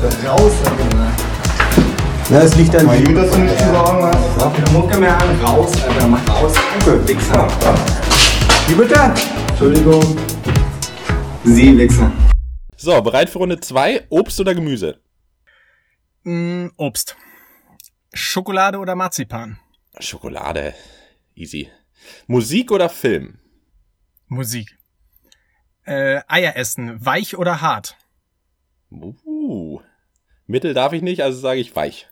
Raus, Alter. Na, es liegt an Mein Güte, dass du nicht zu sagen hast. Sag mir Mucke mehr an. Raus, Alter. Mach raus. Danke, Wichser. Wie bitte? Entschuldigung. Sie, Wichser. So, bereit für Runde 2. Obst oder Gemüse? Mm, Obst. Schokolade oder Marzipan? Schokolade. Easy. Musik oder Film? Musik. Äh, Eier essen. Weich oder hart? Uh. Mittel darf ich nicht, also sage ich weich.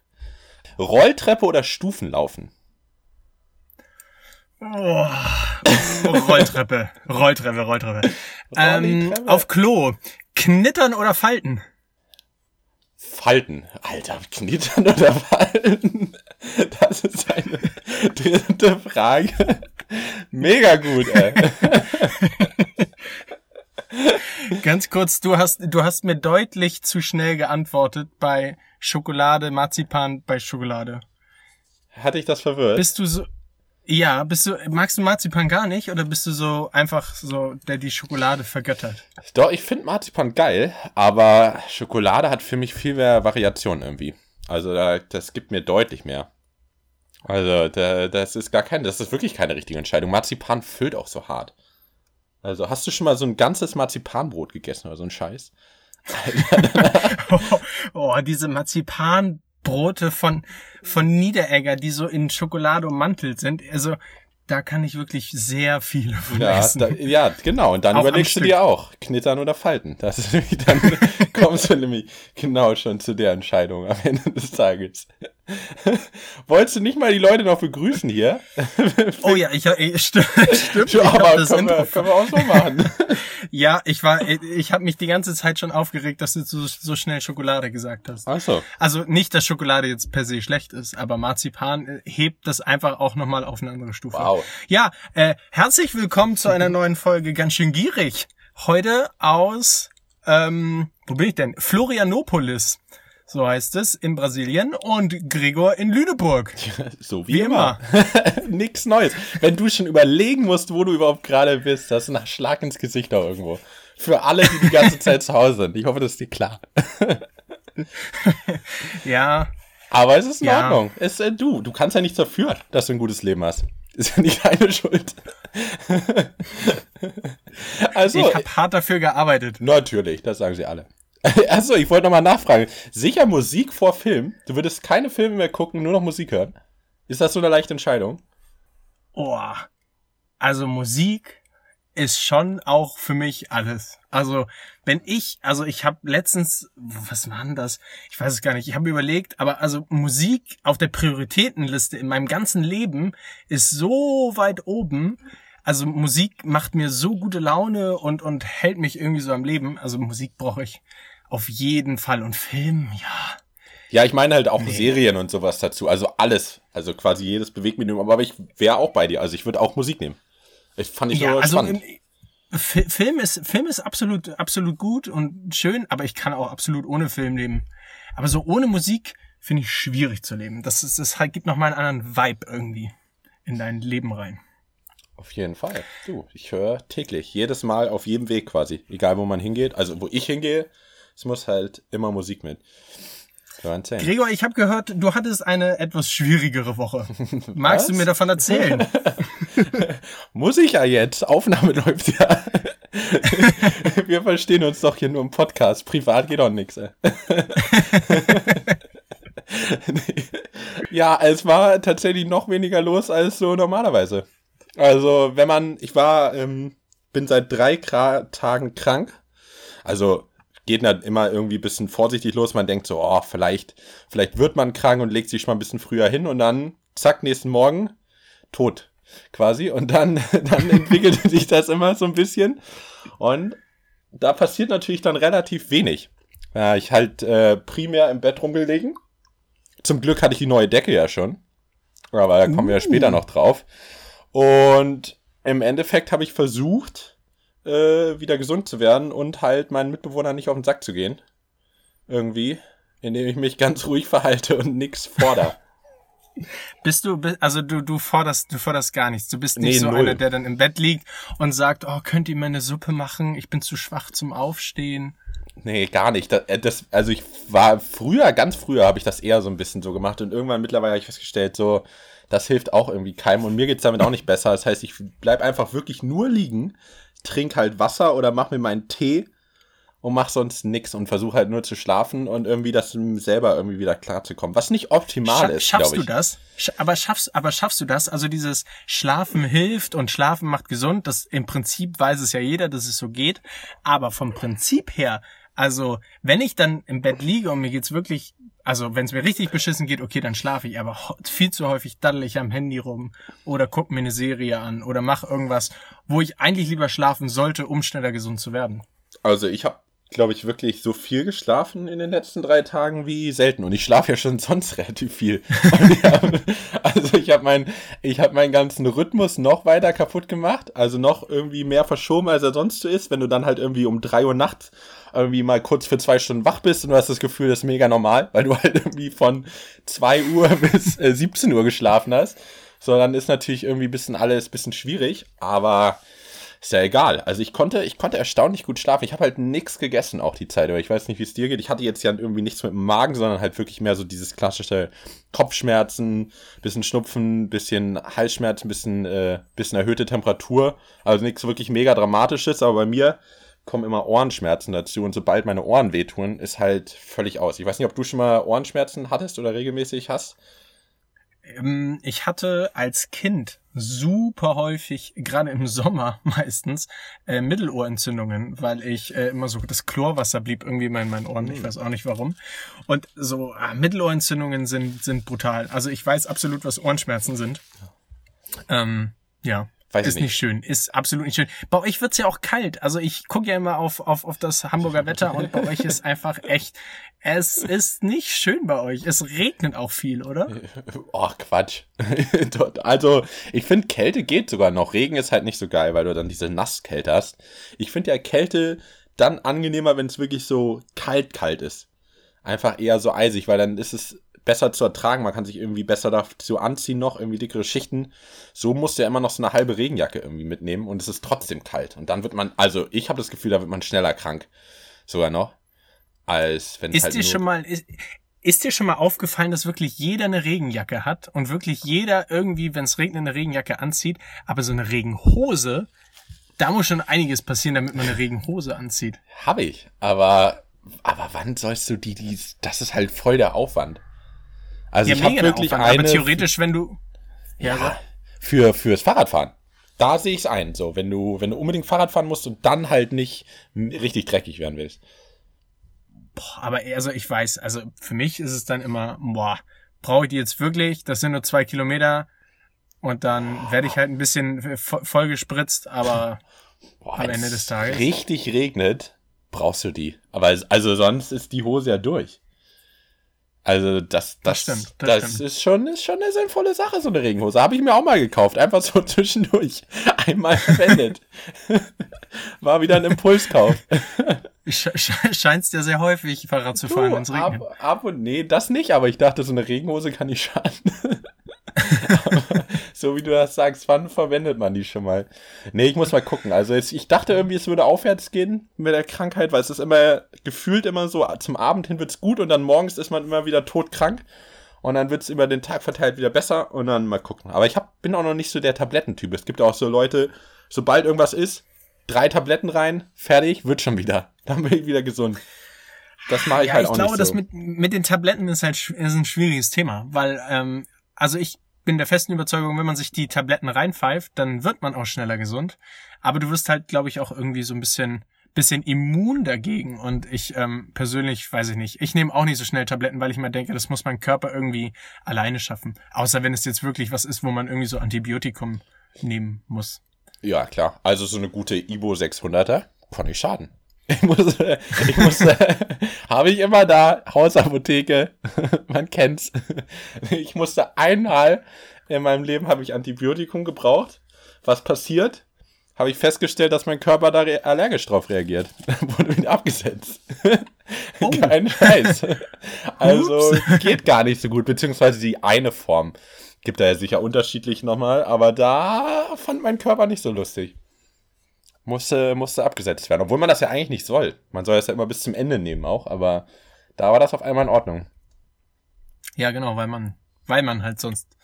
Rolltreppe oder Stufen laufen? Oh, Rolltreppe. Rolltreppe, Rolltreppe. Ähm, Rolltreppe. auf Klo. Knittern oder falten? Falten. Alter, knittern oder falten? Das ist eine dritte Frage. Mega gut, ey. Ganz kurz, du hast, du hast mir deutlich zu schnell geantwortet bei Schokolade, Marzipan bei Schokolade. Hatte ich das verwirrt? Bist du so, ja, bist du, magst du Marzipan gar nicht oder bist du so einfach so, der die Schokolade vergöttert? Doch, ich finde Marzipan geil, aber Schokolade hat für mich viel mehr Variation irgendwie. Also da, das gibt mir deutlich mehr. Also da, das ist gar keine, das ist wirklich keine richtige Entscheidung. Marzipan füllt auch so hart. Also hast du schon mal so ein ganzes Marzipanbrot gegessen oder so ein Scheiß? Oh, oh diese Marzipanbrote von, von Niederegger, die so in Schokolade ummantelt sind. Also, da kann ich wirklich sehr viele von Ja, essen. da, ja, genau. Und dann Auch überlegst du dir auch, knittern oder falten. Das ist nämlich, dann kommst du nämlich genau schon zu der Entscheidung am Ende des Tages. Wolltest du nicht mal die Leute noch begrüßen hier? oh ja, ich, ich stimmt, stimmt. Ja, ich aber das können wir, Intro können wir auch so machen. Ja, ich war, ich habe mich die ganze Zeit schon aufgeregt, dass du so, so schnell Schokolade gesagt hast. Ach so. Also nicht, dass Schokolade jetzt per se schlecht ist, aber Marzipan äh, hebt das einfach auch nochmal auf eine andere Stufe. Wow. Ja, äh, herzlich willkommen zu einer neuen Folge ganz schön gierig. Heute aus, ähm, wo bin ich denn? Florianopolis. So heißt es in Brasilien und Gregor in Lüneburg. So wie, Wie immer. Nix Neues. Wenn du schon überlegen musst, wo du überhaupt gerade bist, das ist nach Schlag ins Gesicht auch irgendwo. Für alle, die die ganze Zeit zu Hause sind. Ich hoffe, das ist dir klar. Ja, Aber es ist in Ja. Ordnung. Es, äh, du, du kannst ja nichts dafür, dass du ein gutes Leben hast. Ist ja nicht deine Schuld. also, ich habe hart dafür gearbeitet. natürlich, das sagen sie alle. Achso, ich wollte nochmal nachfragen. Sicher Musik vor Film? Du würdest keine Filme mehr gucken, nur noch Musik hören? Ist das so eine leichte Entscheidung? Oh, also Musik ist schon auch für mich alles. Also wenn ich, also ich habe letztens, was war denn das? Ich weiß es gar nicht. Ich habe überlegt, aber also Musik auf der Prioritätenliste in meinem ganzen Leben ist so weit oben. Also Musik macht mir so gute Laune und und hält mich irgendwie so am Leben. Also Musik brauche ich auf jeden Fall und Film, ja. Ja, ich meine halt auch Serien und sowas dazu. Also alles. Also quasi jedes Bewegmedium. Aber ich wäre auch bei dir. Also ich würde auch Musik nehmen. Ich fand ich Ja, so also spannend. im, Fi- Film ist Film ist absolut absolut gut und schön, aber ich kann auch absolut ohne Film leben. Aber so ohne Musik finde ich schwierig zu leben. Das ist das halt gibt noch mal einen anderen Vibe irgendwie in dein Leben rein. Auf jeden Fall. Du, ich höre täglich, jedes Mal auf jedem Weg quasi. Egal wo man hingeht. Also wo ich hingehe, es muss halt immer Musik mit. Gregor, ich habe gehört, du hattest eine etwas schwierigere Woche. Magst du Was? mir davon erzählen? Muss ich ja jetzt. Aufnahme läuft ja. Wir verstehen uns doch hier nur im Podcast. Privat geht doch nix. Ey. ja, es war tatsächlich noch weniger los als so normalerweise. Also, wenn man, ich war, ähm, bin seit drei Tagen krank. Also, geht dann immer irgendwie ein bisschen vorsichtig los. Man denkt so, oh, vielleicht, vielleicht wird man krank und legt sich schon mal ein bisschen früher hin und dann, zack, nächsten Morgen, tot quasi. Und dann, dann entwickelte sich das immer so ein bisschen. Und da passiert natürlich dann relativ wenig. Ja, ich halt äh, primär im Bett rumgelegen. Zum Glück hatte ich die neue Decke ja schon. Aber da kommen wir ja später noch drauf. Und im Endeffekt habe ich versucht, äh, wieder gesund zu werden und halt meinen Mitbewohnern nicht auf den Sack zu gehen. Irgendwie. Indem ich mich ganz ruhig verhalte und nichts fordere. Bist du, also du, du forderst, du forderst gar nichts. Du bist nicht Nee, so null. einer, der dann im Bett liegt und sagt, oh, könnt ihr mir eine Suppe machen? Ich bin zu schwach zum Aufstehen. Nee, gar nicht. Das, äh, das, also ich war früher, ganz früher habe ich das eher so ein bisschen so gemacht und irgendwann mittlerweile habe ich festgestellt, so, das hilft auch irgendwie keinem und mir geht's damit auch nicht besser. Das heißt, ich bleib einfach wirklich nur liegen, trink halt Wasser oder mach mir meinen Tee und mach sonst nix und versuche halt nur zu schlafen und irgendwie das selber irgendwie wieder klar zu kommen. Was nicht optimal Scha ist, schaffst du das? Sch aber schaffst, aber schaffst du das? Also dieses Schlafen hilft und Schlafen macht gesund. Das im Prinzip weiß es ja jeder, dass es so geht. Aber vom Prinzip her, also wenn ich dann im Bett liege und mir geht's wirklich, also wenn es mir richtig beschissen geht, okay, dann schlafe ich. Aber viel zu häufig daddel ich am Handy rum oder guck mir eine Serie an oder mach irgendwas, wo ich eigentlich lieber schlafen sollte, um schneller gesund zu werden. Also ich habe, glaube ich, wirklich so viel geschlafen in den letzten drei Tagen wie selten. Und ich schlafe ja schon sonst relativ viel. Hab, also ich habe mein, ich habe meinen ganzen Rhythmus noch weiter kaputt gemacht. Also noch irgendwie mehr verschoben, als er sonst so ist. Wenn du dann halt irgendwie um drei Uhr nachts irgendwie mal kurz für zwei Stunden wach bist und du hast das Gefühl, das ist mega normal, weil du halt irgendwie von zwei Uhr bis äh, 17 Uhr geschlafen hast. So, dann ist natürlich irgendwie bisschen alles bisschen schwierig. Aber ist ja egal. Also ich konnte, ich konnte erstaunlich gut schlafen. Ich habe halt nichts gegessen auch die Zeit, aber ich weiß nicht, wie es dir geht. Ich hatte jetzt ja irgendwie nichts mit dem Magen, sondern halt wirklich mehr so dieses klassische Kopfschmerzen, bisschen Schnupfen, bisschen Halsschmerzen, bisschen, äh, bisschen erhöhte Temperatur. Also nichts wirklich mega dramatisches, aber bei mir kommen immer Ohrenschmerzen dazu und sobald meine Ohren wehtun, ist halt völlig aus. Ich weiß nicht, ob du schon mal Ohrenschmerzen hattest oder regelmäßig hast. Ähm, Ich hatte als Kind super häufig, gerade im Sommer meistens, äh, Mittelohrentzündungen, weil ich äh, immer so, das Chlorwasser blieb irgendwie immer in meinen Ohren, ich weiß auch nicht warum. Und so, ah, Mittelohrentzündungen sind, sind brutal. Also ich weiß absolut, was Ohrenschmerzen sind. Ähm, ja. Weiß ist nicht. nicht. schön, ist absolut nicht schön. Bei euch wird's ja auch kalt. Also ich gucke ja immer auf, auf, auf das Hamburger Wetter und bei euch ist einfach echt, es ist nicht schön bei euch. Es regnet auch viel, oder? Oh, Quatsch. Also, ich finde, Kälte geht sogar noch. Regen ist halt nicht so geil, weil du dann diese Nasskälte hast. Ich finde ja Kälte dann angenehmer, wenn es wirklich so kalt, kalt ist. Einfach eher so eisig, weil dann ist es besser zu ertragen. Man kann sich irgendwie besser dazu anziehen noch, irgendwie dickere Schichten. So musst du ja immer noch so eine halbe Regenjacke irgendwie mitnehmen und es ist trotzdem kalt. Und dann wird man, also ich habe das Gefühl, da wird man schneller krank. Sogar noch. Als wenn es Ist halt dir schon mal, ist, ist dir schon mal aufgefallen, dass wirklich jeder eine Regenjacke hat und wirklich jeder irgendwie, wenn es regnet, eine Regenjacke anzieht, aber so eine Regenhose, da muss schon einiges passieren, damit man eine Regenhose anzieht. Habe ich, aber aber wann sollst du die, die das ist halt voll der Aufwand. Also ich habe wirklich Aufwand, eine aber theoretisch, wenn du, ja, ja, für fürs Fahrradfahren. Da sehe ich es ein, so wenn du wenn du unbedingt Fahrrad fahren musst und dann halt nicht richtig dreckig werden willst. boah, aber also ich weiß, also für mich ist es dann immer, boah, brauche ich die jetzt wirklich? Das sind nur zwei Kilometer und dann werde ich halt ein bisschen vo- voll gespritzt, aber Boah, Am Ende des Tages. richtig regnet, brauchst du die. Aber also sonst ist die Hose ja durch. Also das, das, Das stimmt, das das, stimmt. ist schon, ist schon eine sinnvolle Sache, so eine Regenhose. Habe ich mir auch mal gekauft, einfach so zwischendurch. Einmal verwendet. War wieder ein Impulskauf. sch sch scheinst ja sehr häufig Fahrrad zu fahren, wenn es regnet. ab, ab und nee, das nicht, aber ich dachte, so eine Regenhose kann nicht schaden. Aber so wie du das sagst, wann verwendet man die schon mal? Nee, ich muss mal gucken. Also jetzt, ich dachte irgendwie, es würde aufwärts gehen mit der Krankheit, weil es ist immer gefühlt immer so, zum Abend hin wird's gut und dann morgens ist man immer wieder todkrank. Und dann wird's über den Tag verteilt wieder besser und dann mal gucken. Aber ich hab, bin auch noch nicht so der Tablettentyp. Es gibt auch so Leute, sobald irgendwas ist, drei Tabletten rein, fertig, wird schon wieder. Dann bin ich wieder gesund. Das mache ich Ja, halt ich auch glaube, nicht das so. mit, mit den Tabletten ist halt ist ein schwieriges Thema, weil, ähm, also ich bin der festen Überzeugung, wenn man sich die Tabletten reinpfeift, dann wird man auch schneller gesund. Aber du wirst halt, glaube ich, auch irgendwie so ein bisschen, bisschen immun dagegen. Und ich ähm, persönlich, weiß ich nicht, ich nehme auch nicht so schnell Tabletten, weil ich mir denke, das muss mein Körper irgendwie alleine schaffen. Außer wenn es jetzt wirklich was ist, wo man irgendwie so Antibiotikum nehmen muss. Ja, klar. Also so eine gute Ibo 600er kann nicht schaden. Ich muss, äh, ich muss, äh, habe ich immer da, Hausapotheke, man kennt's. Ich musste einmal in meinem Leben habe ich Antibiotikum gebraucht. Was passiert? Habe ich festgestellt, dass mein Körper da allergisch drauf reagiert. Wurde wieder abgesetzt. Oh. Kein Scheiß. Also Ups. geht gar nicht so gut, beziehungsweise die eine Form. Gibt da ja sicher unterschiedlich nochmal, aber da fand mein Körper nicht so lustig. Musste, musste abgesetzt werden. Obwohl man das ja eigentlich nicht soll. Man soll das ja immer bis zum Ende nehmen auch, aber da war das auf einmal in Ordnung. Ja, genau, weil man, weil man halt sonst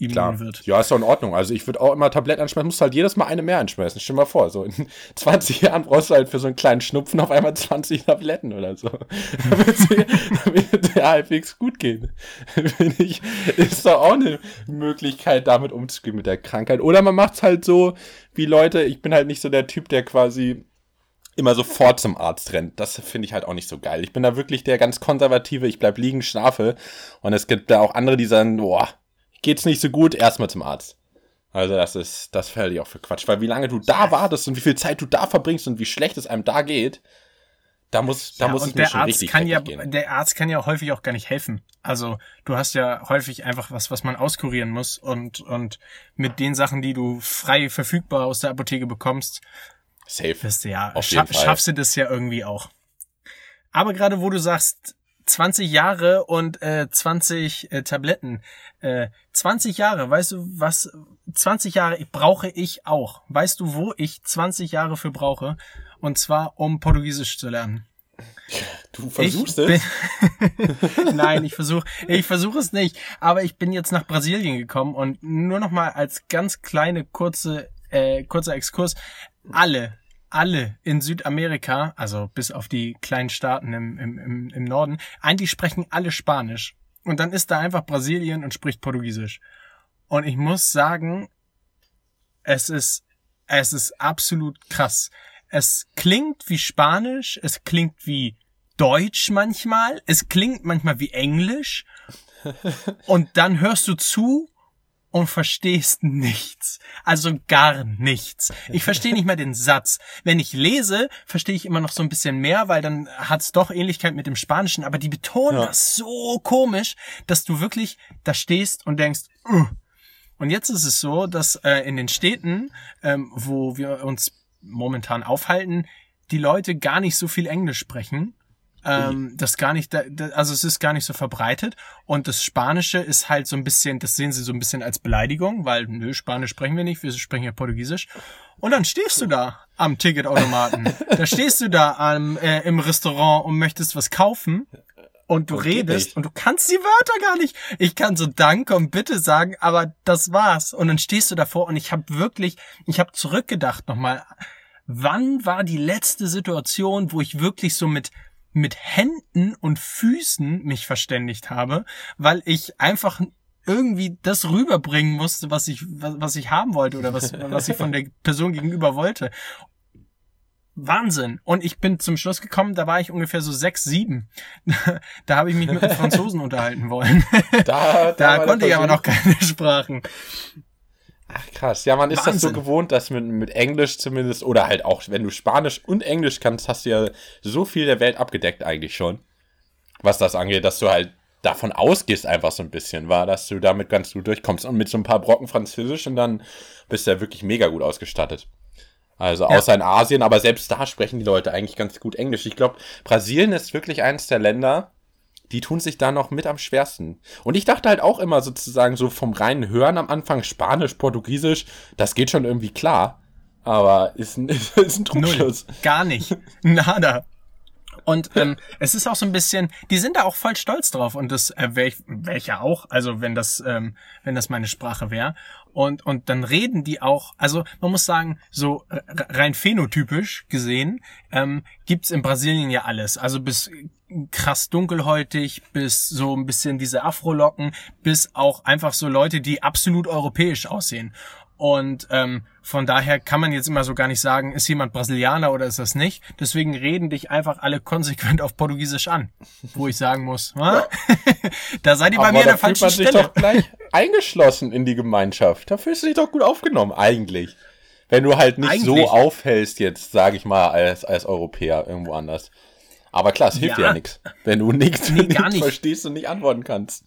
immun Klar. wird. Ja, ist doch in Ordnung. Also ich würde auch immer Tabletten anschmeißen, musst halt jedes Mal eine mehr anschmeißen. Stell dir mal vor, so in 20 Jahren brauchst du halt für so einen kleinen Schnupfen auf einmal 20 Tabletten oder so. damit der halbwegs gut. Finde ich, ist doch auch eine Möglichkeit, damit umzugehen mit der Krankheit. Oder man macht's halt so, wie Leute, ich bin halt nicht so der Typ, der quasi immer sofort zum Arzt rennt. Das finde ich halt auch nicht so geil. Ich bin da wirklich der ganz konservative, ich bleib liegen, schlafe. Und es gibt da auch andere, die sagen, boah, geht's nicht so gut, erstmal zum Arzt. Also das ist, das fällt ich auch für Quatsch. Weil wie lange du da wartest und wie viel Zeit du da verbringst und wie schlecht es einem da geht, da muss, da Ja, muss es mir der schon Arzt richtig kann ja, gehen. der Arzt kann ja häufig auch gar nicht helfen. Also du hast ja häufig einfach was, was man auskurieren muss und und mit den Sachen, die du frei verfügbar aus der Apotheke bekommst, Safe. wirst du ja scha schaffst du das ja irgendwie auch. Aber gerade wo du sagst 20 Jahre und äh, 20 äh, Tabletten, äh, 20 Jahre, weißt du was? 20 Jahre brauche ich auch. Weißt du, wo ich 20 Jahre für brauche? Und zwar um Portugiesisch zu lernen. Du versuchst ich es? Nein, ich versuche ich versuche es nicht. Aber ich bin jetzt nach Brasilien gekommen und nur noch mal als ganz kleine kurze äh, kurzer Exkurs alle alle in Südamerika, also bis auf die kleinen Staaten im, im, im, Norden, eigentlich sprechen alle Spanisch. Und dann ist da einfach Brasilien und spricht Portugiesisch. Und ich muss sagen, es ist, es ist absolut krass. Es klingt wie Spanisch, es klingt wie Deutsch manchmal, es klingt manchmal wie Englisch. Und dann hörst du zu und verstehst nichts. Also gar nichts. Ich verstehe nicht mal den Satz. Wenn ich lese, verstehe ich immer noch so ein bisschen mehr, weil dann hat's doch Ähnlichkeit mit dem Spanischen, aber die betonen Ja. das so komisch, dass du wirklich da stehst und denkst, "Ugh." und jetzt ist es so, dass äh, in den Städten, ähm, wo wir uns momentan aufhalten, die Leute gar nicht so viel Englisch sprechen. Ähm, das gar nicht, also es ist gar nicht so verbreitet. Und das Spanische ist halt so ein bisschen, das sehen sie so ein bisschen als Beleidigung, weil, nö, Spanisch sprechen wir nicht, wir sprechen ja Portugiesisch. Und dann stehst du da am Ticketautomaten. da stehst du da am, äh, im Restaurant und möchtest was kaufen. Und du geht redest und du kannst die Wörter gar nicht. Ich kann so Danke und Bitte sagen, aber das war's. Und dann stehst du davor und ich habe wirklich, ich habe zurückgedacht nochmal, wann war die letzte Situation, wo ich wirklich so mit mit Händen und Füßen mich verständigt habe, weil ich einfach irgendwie das rüberbringen musste, was ich was, ich haben wollte oder was was ich von der Person gegenüber wollte. Wahnsinn. Und ich bin zum Schluss gekommen, da war ich ungefähr so sechs, sieben. Da habe ich mich mit einem Franzosen unterhalten wollen. Da, Da war konnte ich aber noch keine Sprachen. Ach krass, ja, man ist das so Wahnsinn. gewohnt, dass mit, mit Englisch zumindest, oder halt auch, wenn du Spanisch und Englisch kannst, hast du ja so viel der Welt abgedeckt eigentlich schon. Was das angeht, dass du halt davon ausgehst einfach so ein bisschen, war, dass du damit ganz gut durchkommst. Und mit so ein paar Brocken Französisch und dann bist du ja wirklich mega gut ausgestattet. Also außer in Asien, aber selbst da sprechen die Leute eigentlich ganz gut Englisch. Ich glaube, Brasilien ist wirklich eines der Länder, die tun sich da noch mit am schwersten. Und ich dachte halt auch immer sozusagen so vom reinen Hören am Anfang Spanisch, Portugiesisch, das geht schon irgendwie klar. Aber ist ein, ist ein Null. Trugschluss. Gar nicht. Nada. Und ähm, es ist auch so ein bisschen, die sind da auch voll stolz drauf und das äh, wäre ich, wär ich ja auch, also wenn das, ähm, wenn das meine Sprache wäre. Und, und dann reden die auch, also man muss sagen, so r- rein phänotypisch gesehen, ähm, gibt's in Brasilien ja alles. Also bis krass dunkelhäutig, bis so ein bisschen diese Afrolocken, bis auch einfach so Leute, die absolut europäisch aussehen. Und ähm, von daher kann man jetzt immer so gar nicht sagen, ist jemand Brasilianer oder ist das nicht. Deswegen reden dich einfach alle konsequent auf Portugiesisch an. Wo ich sagen muss, wa? da seid ihr bei Aber mir an da der fühlt falschen man sich Stelle. doch gleich eingeschlossen in die Gemeinschaft. Da fühlst du dich doch gut aufgenommen, eigentlich. Wenn du halt nicht so Eigentlich. aufhältst jetzt, sage ich mal, als, als Europäer irgendwo anders. Aber klar, es hilft Ja. ja, nichts. Wenn du nichts Nee, nicht. verstehst und nicht antworten kannst.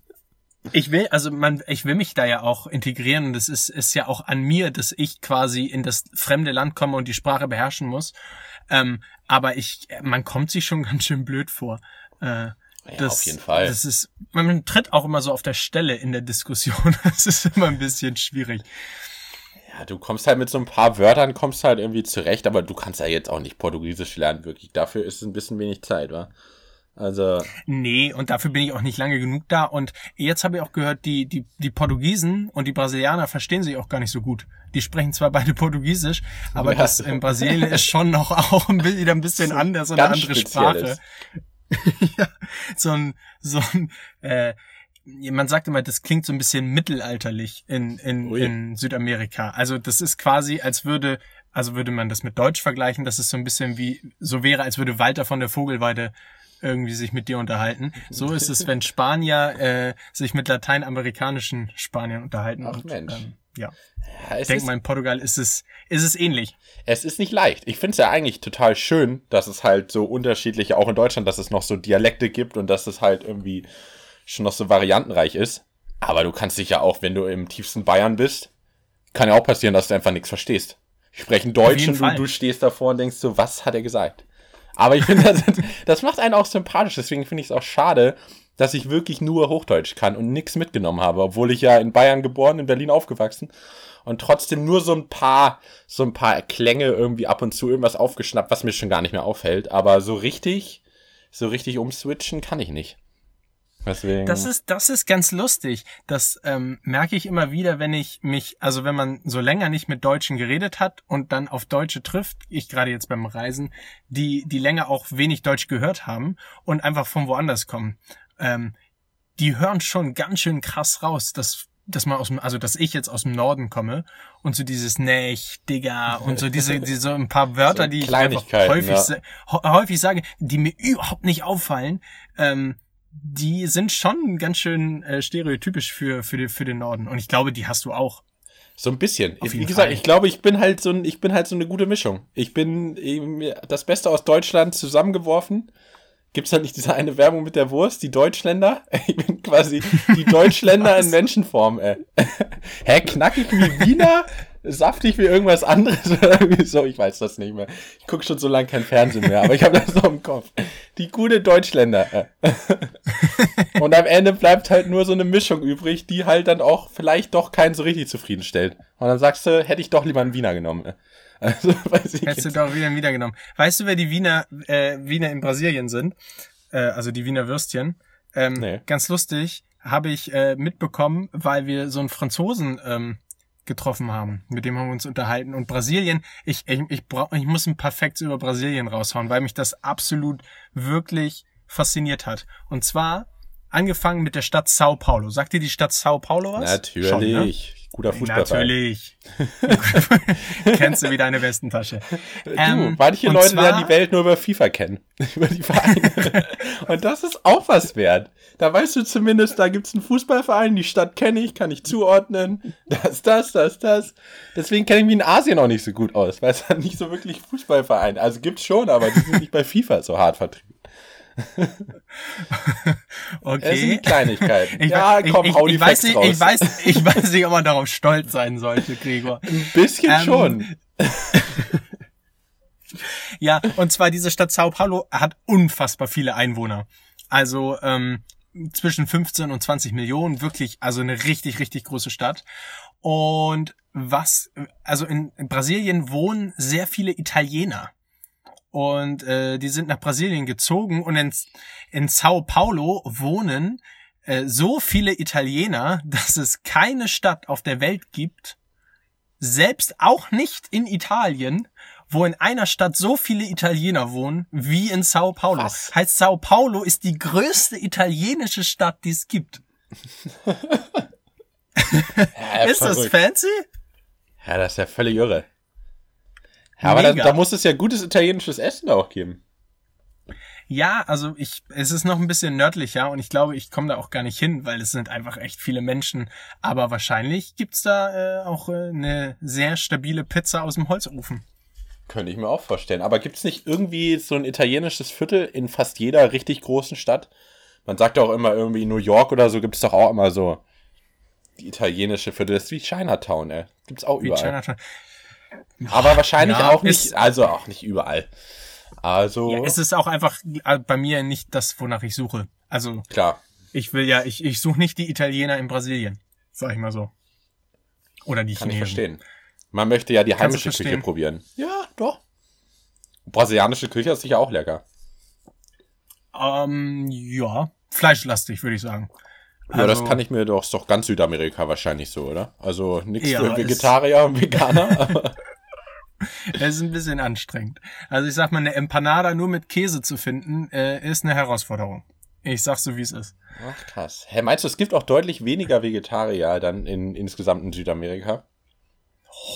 Ich will, also man, ich will mich da ja auch integrieren und es ist, ist ja auch an mir, dass ich quasi in das fremde Land komme und die Sprache beherrschen muss. Ähm, aber ich, man kommt sich schon ganz schön blöd vor. Äh, Ja, auf jeden Fall. Das ist, man tritt auch immer so auf der Stelle in der Diskussion. Das ist immer ein bisschen schwierig. Ja, du kommst halt mit so ein paar Wörtern, kommst halt irgendwie zurecht, aber du kannst ja jetzt auch nicht Portugiesisch lernen, wirklich. Dafür ist es ein bisschen wenig Zeit, wa? Also. Nee, und dafür bin ich auch nicht lange genug da. Und jetzt habe ich auch gehört, die, die, die Portugiesen und die Brasilianer verstehen sich auch gar nicht so gut. Die sprechen zwar beide Portugiesisch, aber Ja. das in Brasilien ist schon noch auch ein bisschen, wieder ein bisschen anders und eine andere Spezielles. Sprache. ja, so ein, so ein, äh, man sagt immer, das klingt so ein bisschen mittelalterlich in, in, Ui. in Südamerika. Also das ist quasi, als würde, also würde man das mit Deutsch vergleichen, das ist so ein bisschen wie, so wäre, als würde Walter von der Vogelweide irgendwie sich mit dir unterhalten. So ist es, wenn Spanier äh, sich mit lateinamerikanischen Spaniern unterhalten. Ach, und, Mensch. Ähm, ja, Ja, ich denke mal, in Portugal ist es, ist es ähnlich. es ist nicht leicht. Ich finde es ja eigentlich total schön, dass es halt so unterschiedliche, auch in Deutschland, dass es noch so Dialekte gibt und dass es halt irgendwie schon noch so variantenreich ist. Aber du kannst dich ja auch, wenn du im tiefsten Bayern bist, kann ja auch passieren, dass du einfach nichts verstehst. Sprechen Deutsch und du, du stehst davor und denkst so, was hat er gesagt? Aber ich finde, das, das macht einen auch sympathisch. Deswegen finde ich es auch schade, dass ich wirklich nur Hochdeutsch kann und nichts mitgenommen habe, obwohl ich ja in Bayern geboren, in Berlin aufgewachsen und trotzdem nur so ein paar, so ein paar Klänge irgendwie ab und zu irgendwas aufgeschnappt, was mir schon gar nicht mehr auffällt. Aber so richtig, so richtig umswitchen kann ich nicht. Deswegen. Das ist, das ist ganz lustig. Das ähm, merke ich immer wieder, wenn ich mich, also wenn man so länger nicht mit Deutschen geredet hat und dann auf Deutsche trifft, ich gerade jetzt beim Reisen, die, die länger auch wenig Deutsch gehört haben und einfach von woanders kommen. Ähm, die hören schon ganz schön krass raus, dass dass man aus dem, also dass ich jetzt aus dem Norden komme und so dieses Nech, Digga und so diese, diese so ein paar Wörter, So die ich häufig, ja. häufig sage, die mir überhaupt nicht auffallen, ähm, die sind schon ganz schön äh, stereotypisch für, für, die, für den Norden. Und ich glaube, die hast du auch. So ein bisschen. Wie jeden gesagt, Fall. ich glaube, ich bin halt so ein, ich bin halt so eine gute Mischung. Ich bin eben das Beste aus Deutschland zusammengeworfen. Gibt's halt nicht diese eine Werbung mit der Wurst, die Deutschländer? Ich bin quasi die Deutschländer in Menschenform, ey. Hä, knackig wie Wiener? Saftig wie irgendwas anderes oder irgendwie so? Ich weiß das nicht mehr. Ich gucke schon so lange kein Fernsehen mehr, aber ich habe das noch im Kopf. Die gute Deutschländer. Und am Ende bleibt halt nur so eine Mischung übrig, die halt dann auch vielleicht doch keinen so richtig zufriedenstellt. Und dann sagst du, hätte ich doch lieber einen Wiener genommen. Also, weiß ich Hättest du jetzt. doch wieder wieder genommen. Weißt du, wer die Wiener, äh, Wiener in Brasilien sind? Äh, also die Wiener Würstchen. Ähm, Nee. Ganz lustig, habe ich äh, mitbekommen, weil wir so einen Franzosen ähm, getroffen haben. Mit dem haben wir uns unterhalten. Und Brasilien, ich, ich, ich, brauch, ich muss ein Perfekt über Brasilien raushauen, weil mich das absolut wirklich fasziniert hat. Und zwar angefangen mit der Stadt Sao Paulo. Sagt dir die Stadt Sao Paulo was? Natürlich. Schon, ne? Guter Fußballverein. Natürlich. Kennst du wie deine Westentasche. Du, Ähm, manche Leute zwar- lernen die Welt nur über FIFA kennen. über die Vereine. und das ist auch was wert. Da weißt du zumindest, da gibt's einen Fußballverein, die Stadt kenne ich, kann ich zuordnen. Das, das, das, das. Deswegen kenne ich mich in Asien auch nicht so gut aus, weil es da nicht so wirklich Fußballvereine. Also gibt's schon, aber die sind nicht bei FIFA so hart vertreten. Das sind die Okay. Kleinigkeiten. Ich, ja, komm, ich, hau die ich, weiß nicht, raus. ich weiß, ich weiß nicht, ob man darauf stolz sein sollte, Gregor. Ein bisschen Ähm, schon. Ja, und zwar diese Stadt Sao Paulo hat unfassbar viele Einwohner. Also ähm, zwischen 15 und 20 Millionen, wirklich, also eine richtig, richtig große Stadt. Und was, also in Brasilien wohnen sehr viele Italiener. Und äh, die sind nach Brasilien gezogen und in, in Sao Paulo wohnen äh, so viele Italiener, dass es keine Stadt auf der Welt gibt, selbst auch nicht in Italien, wo in einer Stadt so viele Italiener wohnen wie in Sao Paulo. Was? Heißt, Sao Paulo ist die größte italienische Stadt, die es gibt. Ja, ist das verrückt. fancy? Ja, das ist ja völlig irre. Ja, aber da, da muss es ja gutes italienisches Essen auch geben. Ja, also ich, es ist noch ein bisschen nördlicher und ich glaube, ich komme da auch gar nicht hin, weil es sind einfach echt viele Menschen. Aber wahrscheinlich gibt's da äh, auch äh, eine sehr stabile Pizza aus dem Holzofen. Könnte ich mir auch vorstellen. Aber gibt es nicht irgendwie so ein italienisches Viertel in fast jeder richtig großen Stadt? Man sagt ja auch immer irgendwie in New York oder so gibt es doch auch immer so die italienische Viertel. Das ist wie Chinatown, ey. Gibt's auch Wie überall. Chinatown. Aber wahrscheinlich Ja, auch nicht, ist- also auch nicht überall. Also, Ja, es ist auch einfach äh, bei mir nicht das, wonach ich suche. Also klar. ich will ja, ich, ich suche nicht die Italiener in Brasilien, sag ich mal so. Oder die Kann ich Chinesen. verstehen. Man möchte ja die Kannst heimische Küche probieren. Ja, doch. Brasilianische Küche ist sicher auch lecker. Ähm, ja, fleischlastig, würde ich sagen. Ja, das Also- kann ich mir doch, ist doch ganz Südamerika wahrscheinlich so, oder? Also nichts Ja, für Vegetarier und Veganer. aber- Es ist ein bisschen anstrengend. Also ich sag mal, eine Empanada nur mit Käse zu finden, äh, ist eine Herausforderung. Ich sag's so, wie es ist. Ach, krass. Hä, meinst du, es gibt auch deutlich weniger Vegetarier dann in insgesamt in Südamerika?